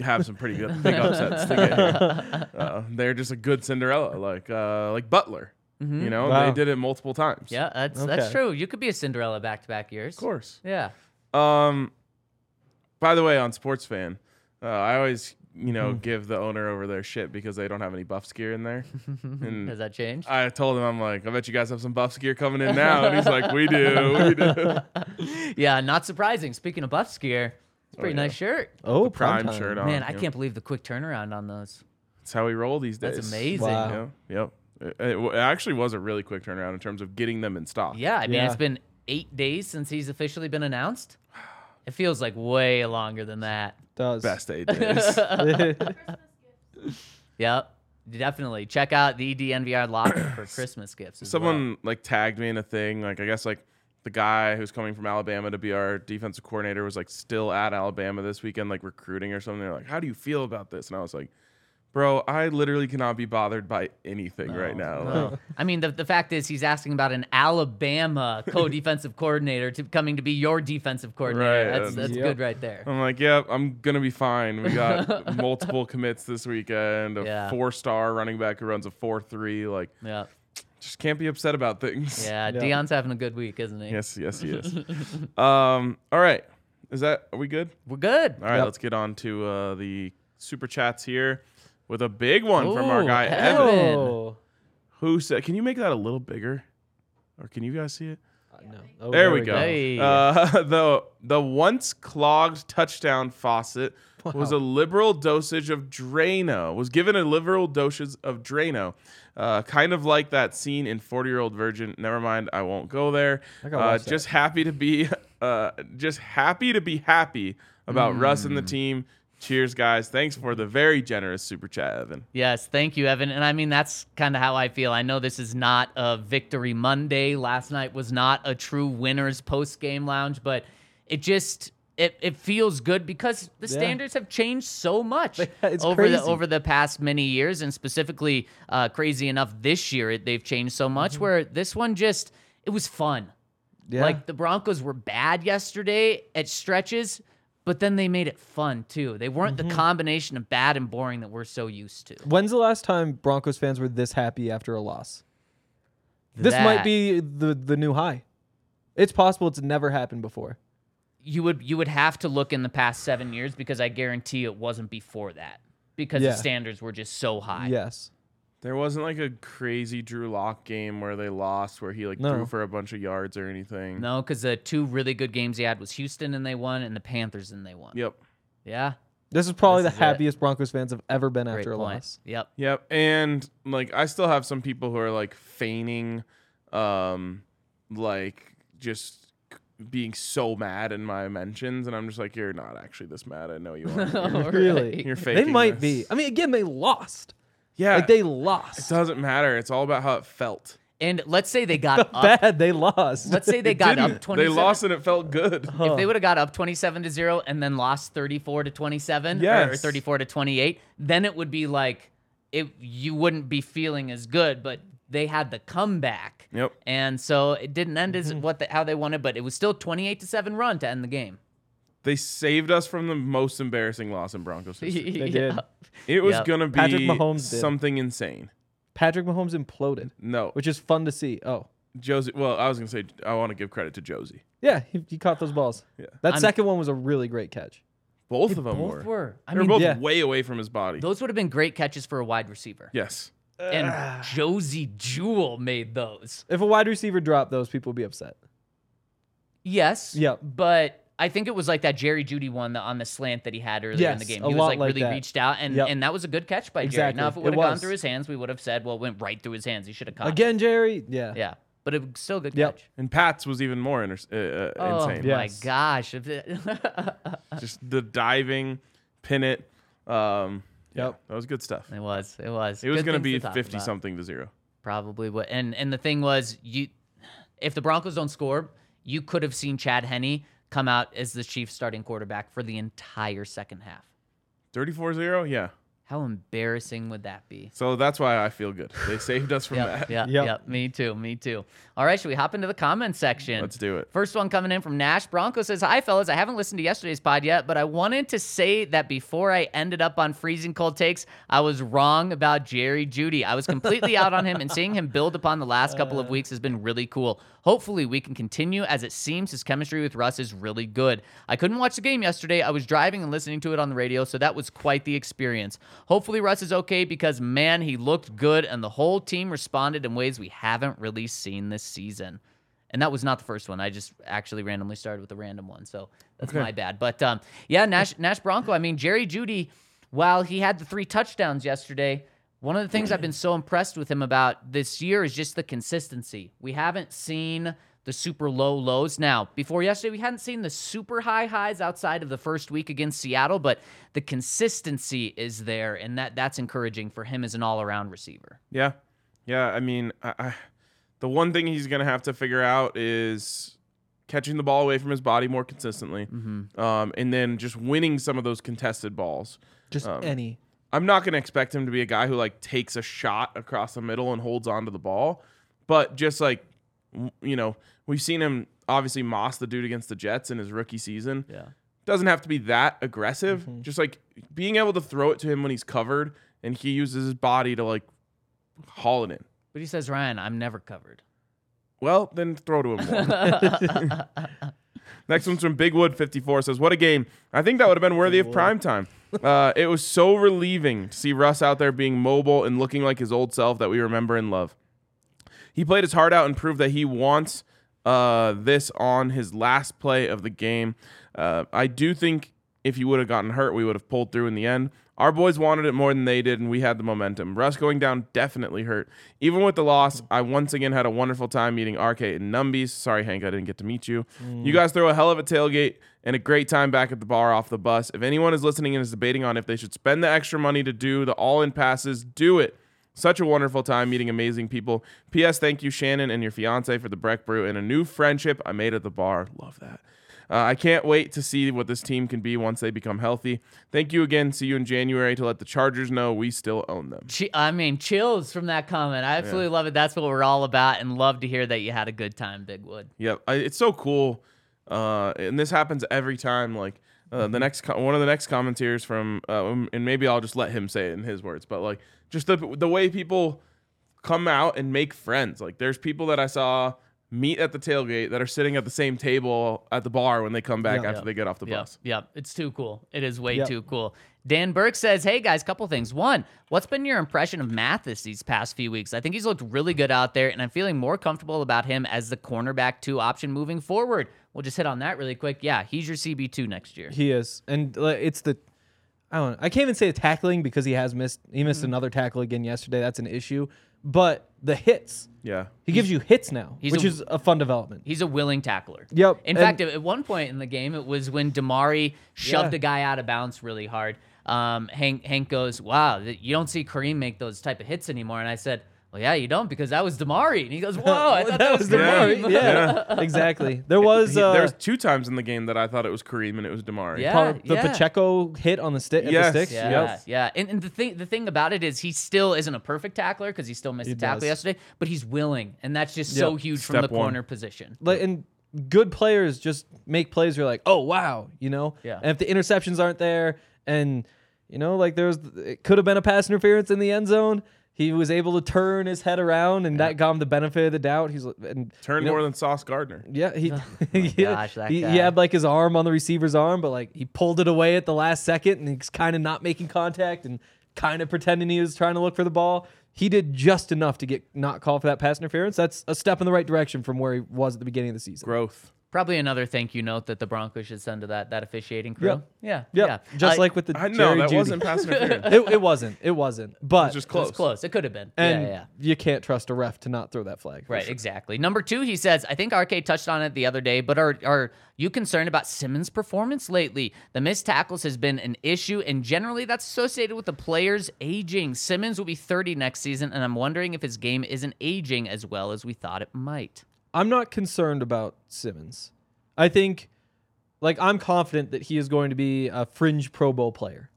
have some pretty good big upsets to get here. Uh, they're just a good Cinderella, like uh, like Butler. You know, Wow. they did it multiple times. Yeah, that's that's true. You could be a Cinderella back to back years. of course. Yeah. Um, by the way, on Sports Fan, uh, I always you know Hmm. give the owner over their shit because they don't have any Buffs gear in there. and Has that changed? I told him I'm like, I bet you guys have some Buffs gear coming in now, and he's like, We do, we do. yeah, not surprising. Speaking of buff gear, it's a pretty yeah. nice shirt. Oh, Prime time. shirt on. Man, I yep. can't believe the quick turnaround on those. That's how we roll these days. That's amazing. Wow. Yeah, yep. It, it it actually was a really quick turnaround in terms of getting them in stock. Yeah, I mean, Yeah. it's been eight days since he's officially been announced. It feels like way longer than that. Does Best eight days. Yep, definitely. Check out the DNVR locker for Christmas gifts. As Someone like tagged me in a thing. Like I guess like the guy who's coming from Alabama to be our defensive coordinator was like still at Alabama this weekend, like recruiting or something. They're like, "How do you feel about this?" And I was like, "Bro, I literally cannot be bothered by anything right now." Like, well. I mean, the, the fact is, he's asking about an Alabama co-defensive coordinator to coming to be your defensive coordinator. Right, That's that's Yep. good right there. I'm like, "Yep, I'm gonna be fine." We got multiple commits this weekend. A Yeah. four-star running back who runs a four-three. Like, Yeah, just can't be upset about things. yeah. Yeah. Deion's having a good week, isn't he? Yes, yes, he is. um, all right. Is that are we good? We're good. All right, Yep. let's get on to uh, the super chats here with a big one from our guy Evan. Evan, who said, "Can you make that a little bigger, or can you guys see it?" No. Oh, there, we go. Hey. Uh, the the once clogged touchdown faucet was a liberal dosage of Drano. Was given a liberal dosage of Drano, uh, kind of like that scene in Forty Year Old Virgin. Never mind, I won't go there. Uh, just happy to be, uh, just happy to be happy about Russ and the team. Cheers, guys! Thanks for the very generous super chat, Evan. Yes, thank you, Evan. And I mean, that's kind of how I feel. I know this is not a victory Monday. Last night was not a true winners post game lounge, but it just it, it feels good because the Yeah. standards have changed so much It's over the over the past many years, and specifically uh, crazy enough this year it, they've changed so much. Mm-hmm. Where this one just it was fun. Yeah. Like the Broncos were bad yesterday at stretches, but then they made it fun too. They weren't Mm-hmm. the combination of bad and boring that we're so used to. When's the last time Broncos fans were this happy after a loss? This That- might be the the new high. It's possible it's never happened before. you would you would have to look in the past seven years because I guarantee it wasn't before that because Yeah. the standards were just so high. Yes. There wasn't like a crazy Drew Lock game where they lost, where he like No. threw for a bunch of yards or anything. No, because the two really good games he had was Houston and they won, and the Panthers and they won. Yep. Yeah, This is probably This the is it. happiest Broncos fans have ever been great after a point. loss. Yep. Yep. And like I still have some people who are like feigning um like just being so mad in my mentions and I'm just like you're not actually this mad. I know you are. You're, Really? you're They might this. be. I mean, again, they lost. Yeah. Like they lost. it doesn't matter. It's all about how it felt. And let's say they got up. Bad. They lost. Let's say they got didn't. up twenty. They lost and it felt good. If they would have got up 27 to 0 and then lost 34 to 27 or- or 34 to 28, then it would be like it you wouldn't be feeling as good, but they had the comeback. Yep. And so it didn't end as Mm-hmm. what the, how they wanted, but it was still 28 to 7 run to end the game. They saved us from the most embarrassing loss in Broncos history. They did. It was Yep. gonna be Patrick Mahomes did. something insane. Patrick Mahomes imploded, No, which is fun to see. Oh, Josey. Well, I was gonna say I want to give credit to Josey. yeah, he, he caught those balls. Yeah. That I'm- second one was a really great catch. Both of them Both were. were. I they were mean, both Yeah. way away from his body. those would have been great catches for a wide receiver. yes. And ah. Josey Jewell made those. If a wide receiver dropped those, people would be upset. Yes. Yep. But I think it was like that Jerry Jeudy one that- on the slant that he had earlier in the Yes, game. a He was lot like, like really that. reached out, and Yep. and that was a good catch by Jerry. Now, if it would have gone through his hands, we would have said, well, it went right through his hands. He should have caught. it. Again, Jerry. Yeah. Yeah. But it was still a good Yep. catch. And Pat's was even more inter- uh, uh, Oh insane. my Yes. gosh! Just the diving, pin it. Um, yeah, Yep. that was good stuff. it was, it was. It was going to be fifty about. something to zero. Probably what and and the thing was you if the Broncos don't score, you could have seen Chad Henne come out as the Chiefs starting quarterback for the entire second half. 34-0? Yeah. How embarrassing would that be? So that's why I feel good. They saved us from Yeah, that. yeah, Yep. yeah. Me too, me too. All right, should we hop into the comments section? Let's do it. First one coming in from Nash Bronco says, Hi, fellas. I haven't listened to yesterday's pod yet, but I wanted to say that before I ended up on freezing cold takes, I was wrong about Jerry Jeudy. I was completely out on him, and seeing him build upon the last couple of uh. weeks has been really cool. Hopefully, we can continue as it seems his chemistry with Russ is really good. I couldn't watch the game yesterday. I was driving and listening to it on the radio, so that was quite the experience. Hopefully, Russ is okay because, man, he looked good, and the whole team responded in ways we haven't really seen this season. And that was not the first one. I just actually randomly started with a random one, so that's my bad. But um, yeah, Nash Nash Bronco. I mean, Jerry Jeudy, while he had the three touchdowns yesterday, one of the things I've been so impressed with him about this year is just the consistency. We haven't seen the super low lows. Now, before yesterday, we hadn't seen the super high highs outside of the first week against Seattle, but the consistency is there, and that that's encouraging for him as an all around receiver. Yeah, yeah. I mean, I, I, the one thing he's gonna have to figure out is catching the ball away from his body more consistently, Mm-hmm. um, and then just winning some of those contested balls. Just Um, any. I'm not gonna expect him to be a guy who like takes a shot across the middle and holds onto the ball, but just like you know, we've seen him obviously moss the dude against the Jets in his rookie season. Yeah. doesn't have to be that aggressive. Mm-hmm. Just like being able to throw it to him when he's covered and he uses his body to like haul it in. But he says, Ryan, I'm never covered. Well, then throw to him. Next one's from Bigwood54 says, What a game. I think that would have been worthy of prime time. Uh, it was so relieving to see Russ out there being mobile and looking like his old self that we remember and love. He played his heart out and proved that he wants uh, this on his last play of the game. Uh, I do think if he would have gotten hurt, we would have pulled through in the end. Our boys wanted it more than they did, and we had the momentum. Russ going down definitely hurt. Even with the loss, I once again had a wonderful time meeting RK and Numbies. Sorry, Hank, I didn't get to meet you. Mm. You guys throw a hell of a tailgate and a great time back at the bar off the bus. If anyone is listening and is debating on if they should spend the extra money to do the all in passes, do it. Such a wonderful time meeting amazing people. P.S. Thank you, Shannon, and your fiance for the Breck Brew and a new friendship I made at the bar. Love that. Uh, I can't wait to see what this team can be once they become healthy. Thank you again. See you in January to let the Chargers know we still own them. I mean, chills from that comment. I absolutely love it. That's what we're all about, and love to hear that you had a good time, Big Wood. Yep, I, it's so cool, uh, and this happens every time. Like uh, the next, co- one of the next commentators from, uh, um, and maybe I'll just let him say it in his words, but like just the the way people come out and make friends. Like there's people that I saw meet at the tailgate that are sitting at the same table at the bar when they come back Yeah. after they get off the Yep, bus. yep. It's too cool. It is way Yep. too cool. Dan Burke says, "Hey guys, couple things. One, what's been your impression of Mathis these past few weeks? I think he's looked really good out there, and I'm feeling more comfortable about him as the cornerback two option moving forward. We'll just hit on that really quick. Yeah, he's your CB two next year. He is, and it's the. I don't. Know, I can't even say the tackling because he has missed. He missed Mm-hmm. another tackle again yesterday. That's an issue. But the hits, Yeah, he gives you hits now, he's which a- is a fun development. He's a willing tackler. Yep, In and- fact, at one point in the game, it was when Damarri shoved Yeah. a guy out of bounds really hard. Um, Hank Hank goes, "Wow, th- you don't see Kareem make those type of hits anymore." And I said, Well, yeah, you don't because that was Damarri. And he goes, Whoa, I thought that, was the Kareem. Murray. Yeah, exactly. There was uh, there was two times in the game that I thought it was Kareem and it was Damarri. Yeah. Pa- the Pacheco hit on the stick. at Yes. the sticks. Yeah, Yep. yeah. And, and the thing the thing about it is he still isn't a perfect tackler because he still missed He a tackle does. yesterday, but he's willing, and that's just so Yep. huge from Step the one. corner position. Like and good players just make plays. You're like, oh wow, you know. Yeah. And if the interceptions aren't there, and you know, like there's, it could have been a pass interference in the end zone. He was able to turn his head around, and that got him the benefit of the doubt. He's and Turned you know, more than Sauce Gardner. Yeah, he, oh yeah, gosh, that he, guy. he had like his arm on the receiver's arm, but like he pulled it away at the last second, and he's kind of not making contact and kind of pretending he was trying to look for the ball. He did just enough to get not called for that pass interference. That's a step in the right direction from where he was at the beginning of the season. Growth. Probably another thank you note that the Broncos should send to that that officiating crew. Yep. Yeah, Yep. yeah. Just Uh, like with the I know Jerry that Jeudy. wasn't pass interference. it, it wasn't. It wasn't. But It's just it was close. It could have been. and yeah, yeah. you can't trust a ref to not throw that flag. Right, sure. exactly. Number two, he says, I think RK touched on it the other day, but are are you concerned about Simmons' performance lately? The missed tackles has been an issue, and generally that's associated with the players aging. Simmons will be 30 next season, and I'm wondering if his game isn't aging as well as we thought it might. I'm not concerned about Simmons. I think, like, I'm confident that he is going to be a fringe Pro Bowl player.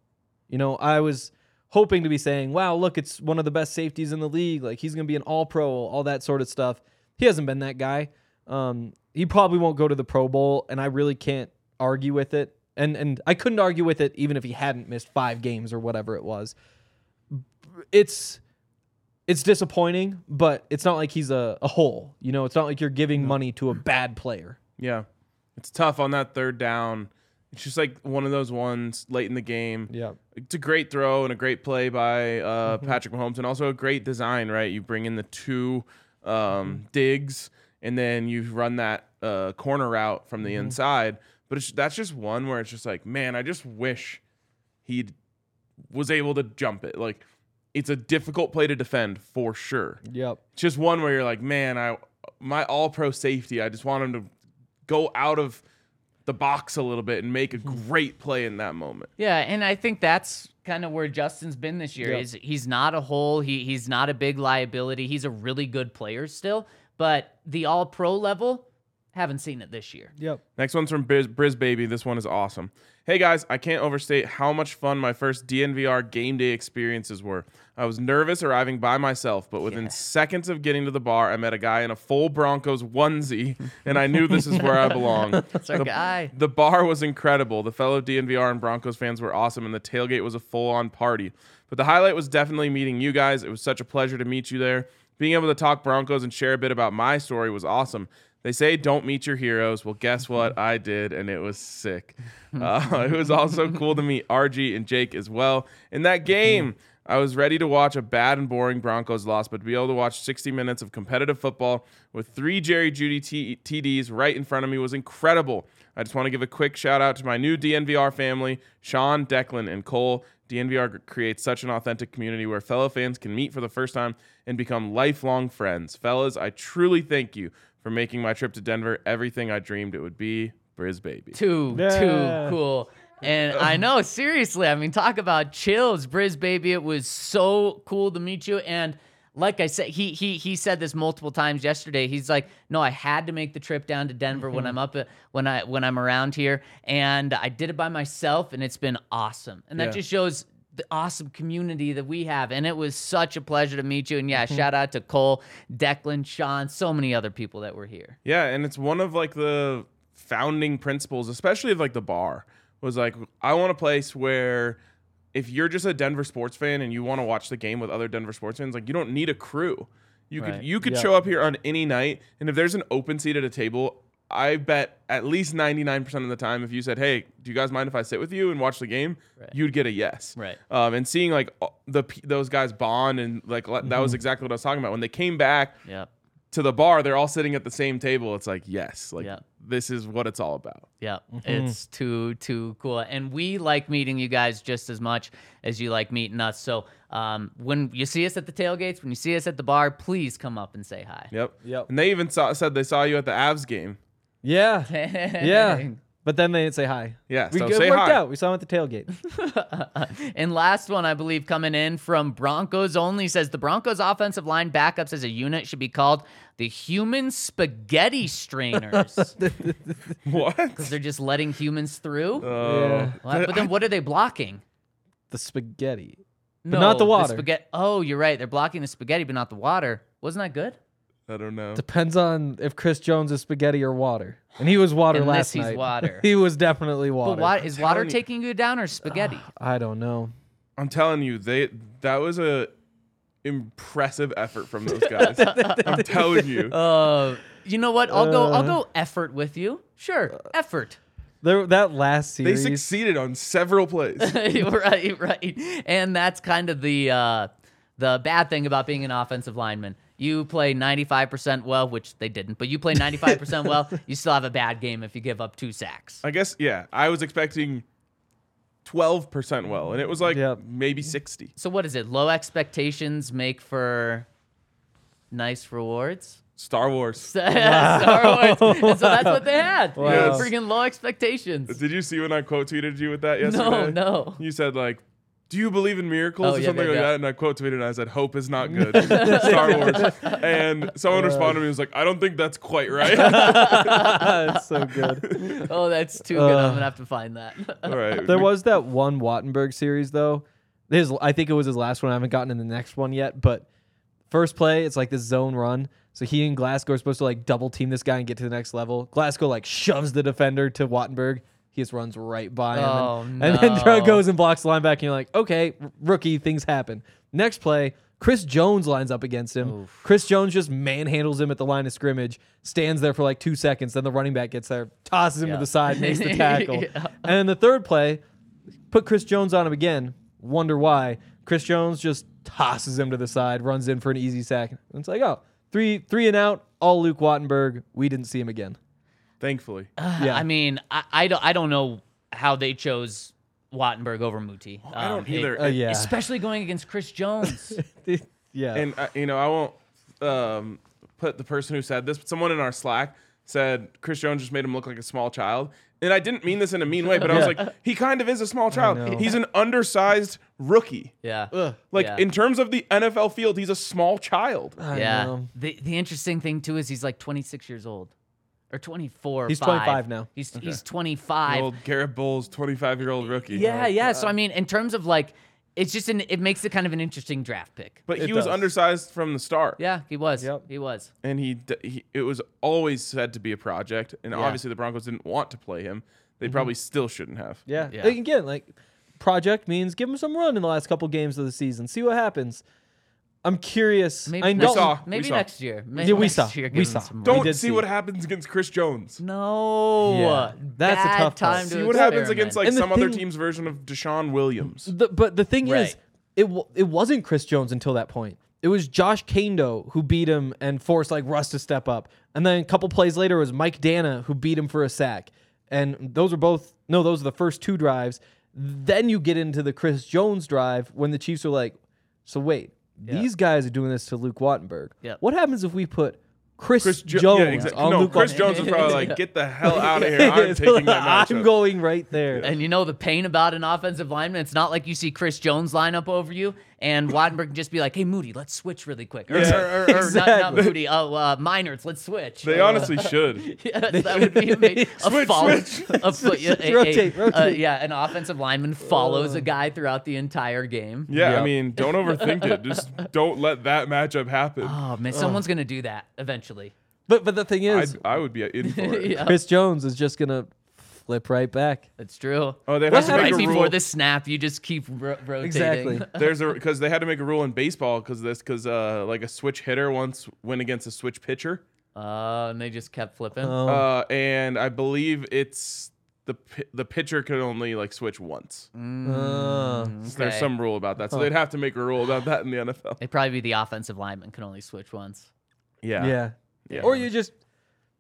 You know, I was hoping to be saying, wow, look, it's one of the best safeties in the league. Like, he's going to be an all pro, all that sort of stuff. He hasn't been that guy. Um, he probably won't go to the Pro Bowl, and I really can't argue with it. And, and I couldn't argue with it even if he hadn't missed five games or whatever it was. It's it's disappointing, but it's not like he's a, a hole. You know, it's not like you're giving money to a bad player. Yeah. It's tough on that third down. It's just like one of those ones late in the game. Yeah. It's a great throw and a great play by uh, Mm-hmm. Patrick Mahomes, and also a great design, right? You bring in the two Mm-hmm. um, digs, and then you run that uh, corner route from Mm-hmm. the inside. But it's, that's just one where it's just like, man, I just wish he was able to jump it. Like, it's a difficult play to defend for sure. Yep. Just one where you're like, man, I my all pro safety, I just want him to go out of the box a little bit and make a hmm. great play in that moment. Yeah, and I think that's kind of where Justin's been this year. Yep. Is he's not a hole. He he's not a big liability. He's a really good player still, but the all pro level, haven't seen it this year. Yep. Next one's from Briz, Briz Baby. This one is awesome. Hey guys, I can't overstate how much fun my first DNVR game day experiences were. I was nervous arriving by myself, but within Yeah. seconds of getting to the bar, I met a guy in a full Broncos onesie, and I knew this is where I belong. That's our the, guy. The bar was incredible. The fellow DNVR and Broncos fans were awesome, and the tailgate was a full on party. But the highlight was definitely meeting you guys. It was such a pleasure to meet you there. Being able to talk Broncos and share a bit about my story was awesome. They say don't meet your heroes. Well, guess what? I did, and it was sick. Uh, it was also cool to meet RG and Jake as well. In that game, I was ready to watch a bad and boring Broncos loss, but to be able to watch 60 minutes of competitive football with three Jerry Jeudy T- TDs right in front of me was incredible. I just want to give a quick shout out to my new DNVR family, Sean, Declan, and Cole. DNVR creates such an authentic community where fellow fans can meet for the first time and become lifelong friends. Fellas, I truly thank you for making my trip to Denver everything I dreamed it would be. Briz baby. Too Yeah. too cool. And I know, seriously. I mean, talk about chills, Briz baby. It was so cool to meet you. And like I said, he he he said this multiple times yesterday. He's like, no, I had to make the trip down to Denver when I'm up uh, when I when I'm around here, and I did it by myself, and it's been awesome. And that Yeah. just shows the awesome community that we have. And it was such a pleasure to meet you. And yeah, mm-hmm. shout out to Cole, Declan, Sean, so many other people that were here. Yeah, and it's one of like the founding principles, especially of like the bar, was like I want a place where if you're just a Denver sports fan and you want to watch the game with other Denver sports fans, like you don't need a crew. You Right. could you could Yeah. show up here on any night, and if there's an open seat at a table, I bet at least 99% of the time, if you said, "Hey, do you guys mind if I sit with you and watch the game?" Right. you'd get a yes. Right. Um, and seeing like the those guys bond and like that Mm-hmm. was exactly what I was talking about when they came back Yep. to the bar, they're all sitting at the same table. It's like, yes, like Yeah. this is what it's all about. Yeah, Mm-hmm. it's too too cool, and we like meeting you guys just as much as you like meeting us. So um, when you see us at the tailgates, when you see us at the bar, please come up and say hi. Yep. Yep. And they even saw, said they saw you at the Avs game. Yeah. Yeah. But then they didn't say hi. Yeah, we so it say worked hi. out. We saw him at the tailgate. And last one, I believe, coming in from Broncos only says the Broncos offensive line backups as a unit should be called the human spaghetti strainers What? because they're just letting humans through. Oh. What? But then what are they blocking? the spaghetti. No, not the water. spaghetti. Oh, you're right. They're blocking the spaghetti, but not the water. Wasn't that good? I don't know. Depends on if Chris Jones is spaghetti or water. And he was water In this, last he's night. water. he was definitely water. But what is water telling you- taking you down or spaghetti? I don't know. I'm telling you, they that was a impressive effort from those guys. I'm telling you. Uh, you know what? I'll go. I'll Uh. go effort with you. Sure, effort. There, that last They series. succeeded on several plays. right, right. And that's kind of the uh, the bad thing about being an offensive lineman. You play 95% well, which they didn't, but you play 95% well, you still have a bad game if you give up two sacks. I guess yeah. I was expecting 12% well, and it was like Yep. maybe 60. So what is it? Low expectations make for nice rewards. Star Wars. Star Wars. And so that's what they had. Wow. Yes. Freaking low expectations. Did you see when I quote tweeted you with that yesterday? No, no. You said like, "Do you believe in miracles Oh, or yeah, something yeah, like yeah. that?" And I quote tweeted and I said, "Hope is not good." Star Wars. And someone responded to me and was like, "I don't think that's quite right." That's so good. Oh, that's too good. I'm Uh, gonna have to find that. All right. There was that one Wattenberg series though. His, I think it was his last one. I haven't gotten in the next one yet. But first play, it's like this zone run. So he and Glasgow are supposed to like double team this guy and get to the next level. Glasgow like shoves the defender to Wattenberg. He just runs right by him. Oh, and, and then no. Goes and blocks the linebacker. And you're like, okay, r- rookie, things happen. Next play, Chris Jones lines up against him. Chris Jones just manhandles him at the line of scrimmage, stands there for like two seconds. Then the running back gets there, tosses him Yeah. to the side, makes the tackle. Yeah. And then the third play, put Chris Jones on him again. Wonder why. Chris Jones just tosses him to the side, runs in for an easy sack. And it's like, oh, three three and out, all Luke Wattenberg. We didn't see him again. Thankfully. Yeah. I mean, I, I don't I don't know how they chose Wattenberg over Muti. I don't Um, it- either. Uh, yeah. especially going against Chris Jones. yeah. And uh, you know, I won't um, put the person who said this, but someone in our Slack said Chris Jones just made him look like a small child. And I didn't mean this in a mean way, but I was like, he kind of is a small child. He's an undersized rookie. yeah. Ugh. Like Yeah. in terms of the NFL field, he's a small child. I yeah. know. The the interesting thing too is he's like 26 years old. Or 24. He's five. 25 now. He's he's The 25. old Garett Bolles, 25 year old rookie. yeah, yeah. So I mean, in terms of like it's just an it makes it kind of an interesting draft pick. But It he was undersized from the start. Yeah, he was. Yep. He was. and he, he it was always said to be a project and Yeah. Mm-hmm. obviously the broncos didn't want to play him they probably still shouldn't have Yeah. Yeah. Like, again, like project means give him some run in the last couple games of the season. See what happens. I'm curious. Maybe I next, know. saw. maybe saw. next year. Maybe Yeah, we next saw. Year, We saw. don't did see, see. what happens against chris jones No. Yeah, that's a tough time to see what happens against like And the some other team's version of deshaun williams The, but the thing is, it w- it wasn't Chris Jones until that point. It was Josh Kaindoh who beat him and forced like Russ to step up. And then a couple plays later it was Mike Danna who beat him for a sack. And those are both no, those are the first two drives. Then you get into the Chris Jones drive when the Chiefs are like, so wait, these guys are doing this to Luke Wattenberg. Yep. What happens if we put Chris, chris jo- Jones yeah, exactly. on no Luke chris Wattenberg? jones was probably like get the hell out of here i'm taking that matchup I'm going right there. And you know the pain about an offensive lineman? It's not like you see Chris Jones line up over you and Wattenberg can just be like, hey, Muti, let's switch really quick. Or, Yeah. or, or, or not, not Muti, oh, uh, Meinerz, let's switch. they Uh, honestly should Yes, that would be amazing. A Switch, follow- switch. a fo- yeah, a- a- Rotate, uh, rotate. yeah, an offensive lineman follows a guy throughout the entire game. yeah Yep. i mean don't overthink it just don't let that matchup happen Oh man, someone's gonna do that eventually. But but the thing is, I'd, i would be in for it yeah, Chris Jones is just gonna flip right back. that's true. oh they'd have to make Right a before rule the snap, you just keep ro- rotating. Exactly. there's a because they had to make a rule in baseball because this because uh like a switch hitter once went against a switch pitcher Uh, and they just kept flipping. Oh. Uh, and I believe it's the pi- the pitcher could only like switch once. Uh, There's Okay. some rule about that, so they'd have to make a rule about that in the NFL. It'd probably be the offensive lineman can only switch once. Yeah, yeah. Yeah. Or you just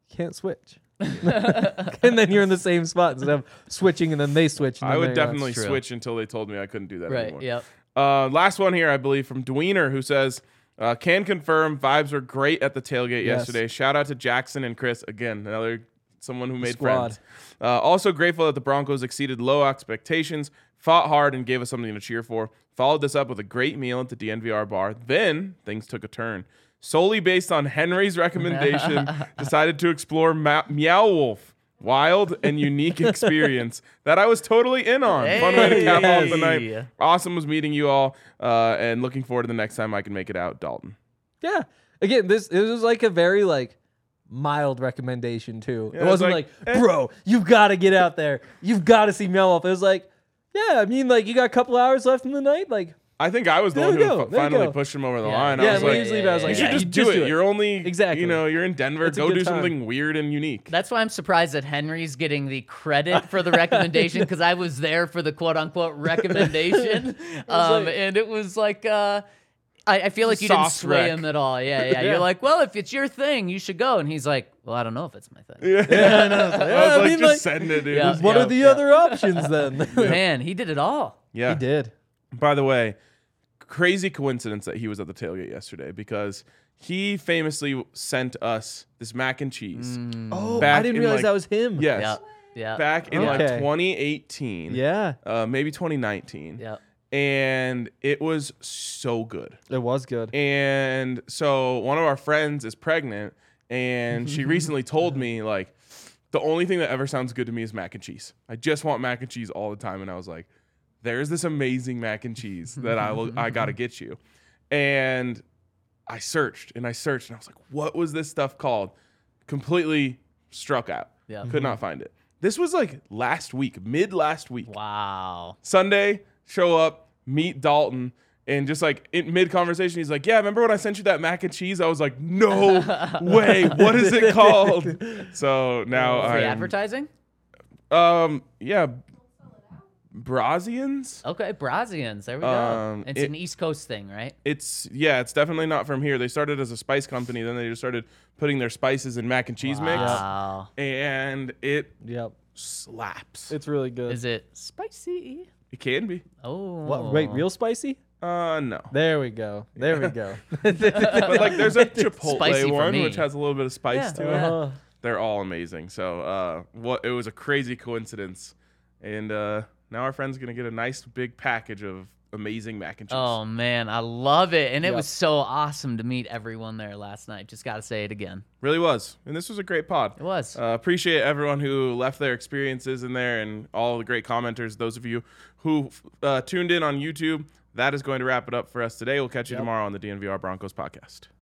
can't switch. and then you're in the same spot instead of switching and then they switch. And I then would there you are. definitely true. switch until they told me I couldn't do that Right. anymore. Yep. Uh, last one here, I believe, from Dweener, who says, uh, "Can confirm vibes were great at the tailgate Yes. yesterday. Shout out to Jackson and Chris again. Another someone who made Squad. friends. Uh, also grateful that the Broncos exceeded low expectations, fought hard, and gave us something to cheer for. Followed this up with a great meal at the DNVR bar. Then things took a turn. Solely based on Henry's recommendation, decided to explore Ma- Meow Wolf. Wild and unique experience that I was totally in on. Fun way to cap off the night. Awesome was meeting you all, uh, and looking forward to the next time I can make it out, Dalton. Yeah. Again, this it was like a very like mild recommendation too. Yeah, it wasn't like, like, eh. bro, you've got to get out there. You've got to see Meow Wolf. It was like, yeah, I mean, like you got a couple hours left in the night. Like, I think I was the There one we who go, fi- there we finally go. pushed him over the Yeah. line. yeah, I was when like, he was leaving, I was you like, should yeah, just you do it. do You're only Exactly. You know, you're in Denver. It's a Go good do time. something weird and unique. That's why I'm surprised that Henry's getting the credit for the recommendation because I was there for the quote unquote recommendation. um, like- and it was like, uh, I, I feel like you didn't Soft sway rec. him at all. Yeah, yeah, Yeah. You're like, well, if it's your thing, you should go. And he's like, well, I don't know if it's my thing. yeah, Yeah, I know. It's like, I was yeah, I like, mean, just like, send it, dude. Yeah. what Yeah. are the other options then? Man, he did it all. Yeah. He did. By the way, crazy coincidence that he was at the tailgate yesterday because he famously sent us this mac and cheese. Oh, I didn't in, realize like- that was him. Yes. Yeah, yeah, Back in like Okay. 2018. Yeah, Uh, maybe 2019. yeah. And it was so good. it was good. And so one of our friends is pregnant, and she recently told me like the only thing that ever sounds good to me is mac and cheese. I just want mac and cheese all the time, and I was like, "There's this amazing mac and cheese that I will, I gotta get you." And I searched and I searched, and I was like, "What was this stuff called?" Completely struck out. Yeah. could not find it. This was like last week, mid last week. Wow. Sunday, show up, meet Dalton, and just like in mid conversation, he's like, "Yeah, remember when I sent you that mac and cheese?" I was like, "No way! What is it called?" So now I advertising? um yeah, Brazians. Okay, Brazians. There we go. Um, it's it- an East Coast thing, right? It's yeah, it's definitely not from here. They started as a spice company, then they just started putting their spices in mac and cheese Wow. mix, and it Yep, slaps. it's really good. Is it spicy? It can be. Oh. what? Wait, real spicy? Uh, no. There we go. There we go. But like, there's a Chipotle Spicy one which has a little bit of spice Yeah. to it. Uh-huh. they're all amazing. So uh, what it was a crazy coincidence, and uh, now our friend's gonna get a nice big package of amazing mac and cheese. Oh man, I love it, and it Yep. was so awesome to meet everyone there last night. Just got to say it again. Really was, and this was a great pod. It was. Uh, appreciate everyone who left their experiences in there, and all the great commenters. Those of you who uh, tuned in on YouTube. That is going to wrap it up for us today. We'll catch you Yep. tomorrow on the DNVR Broncos podcast.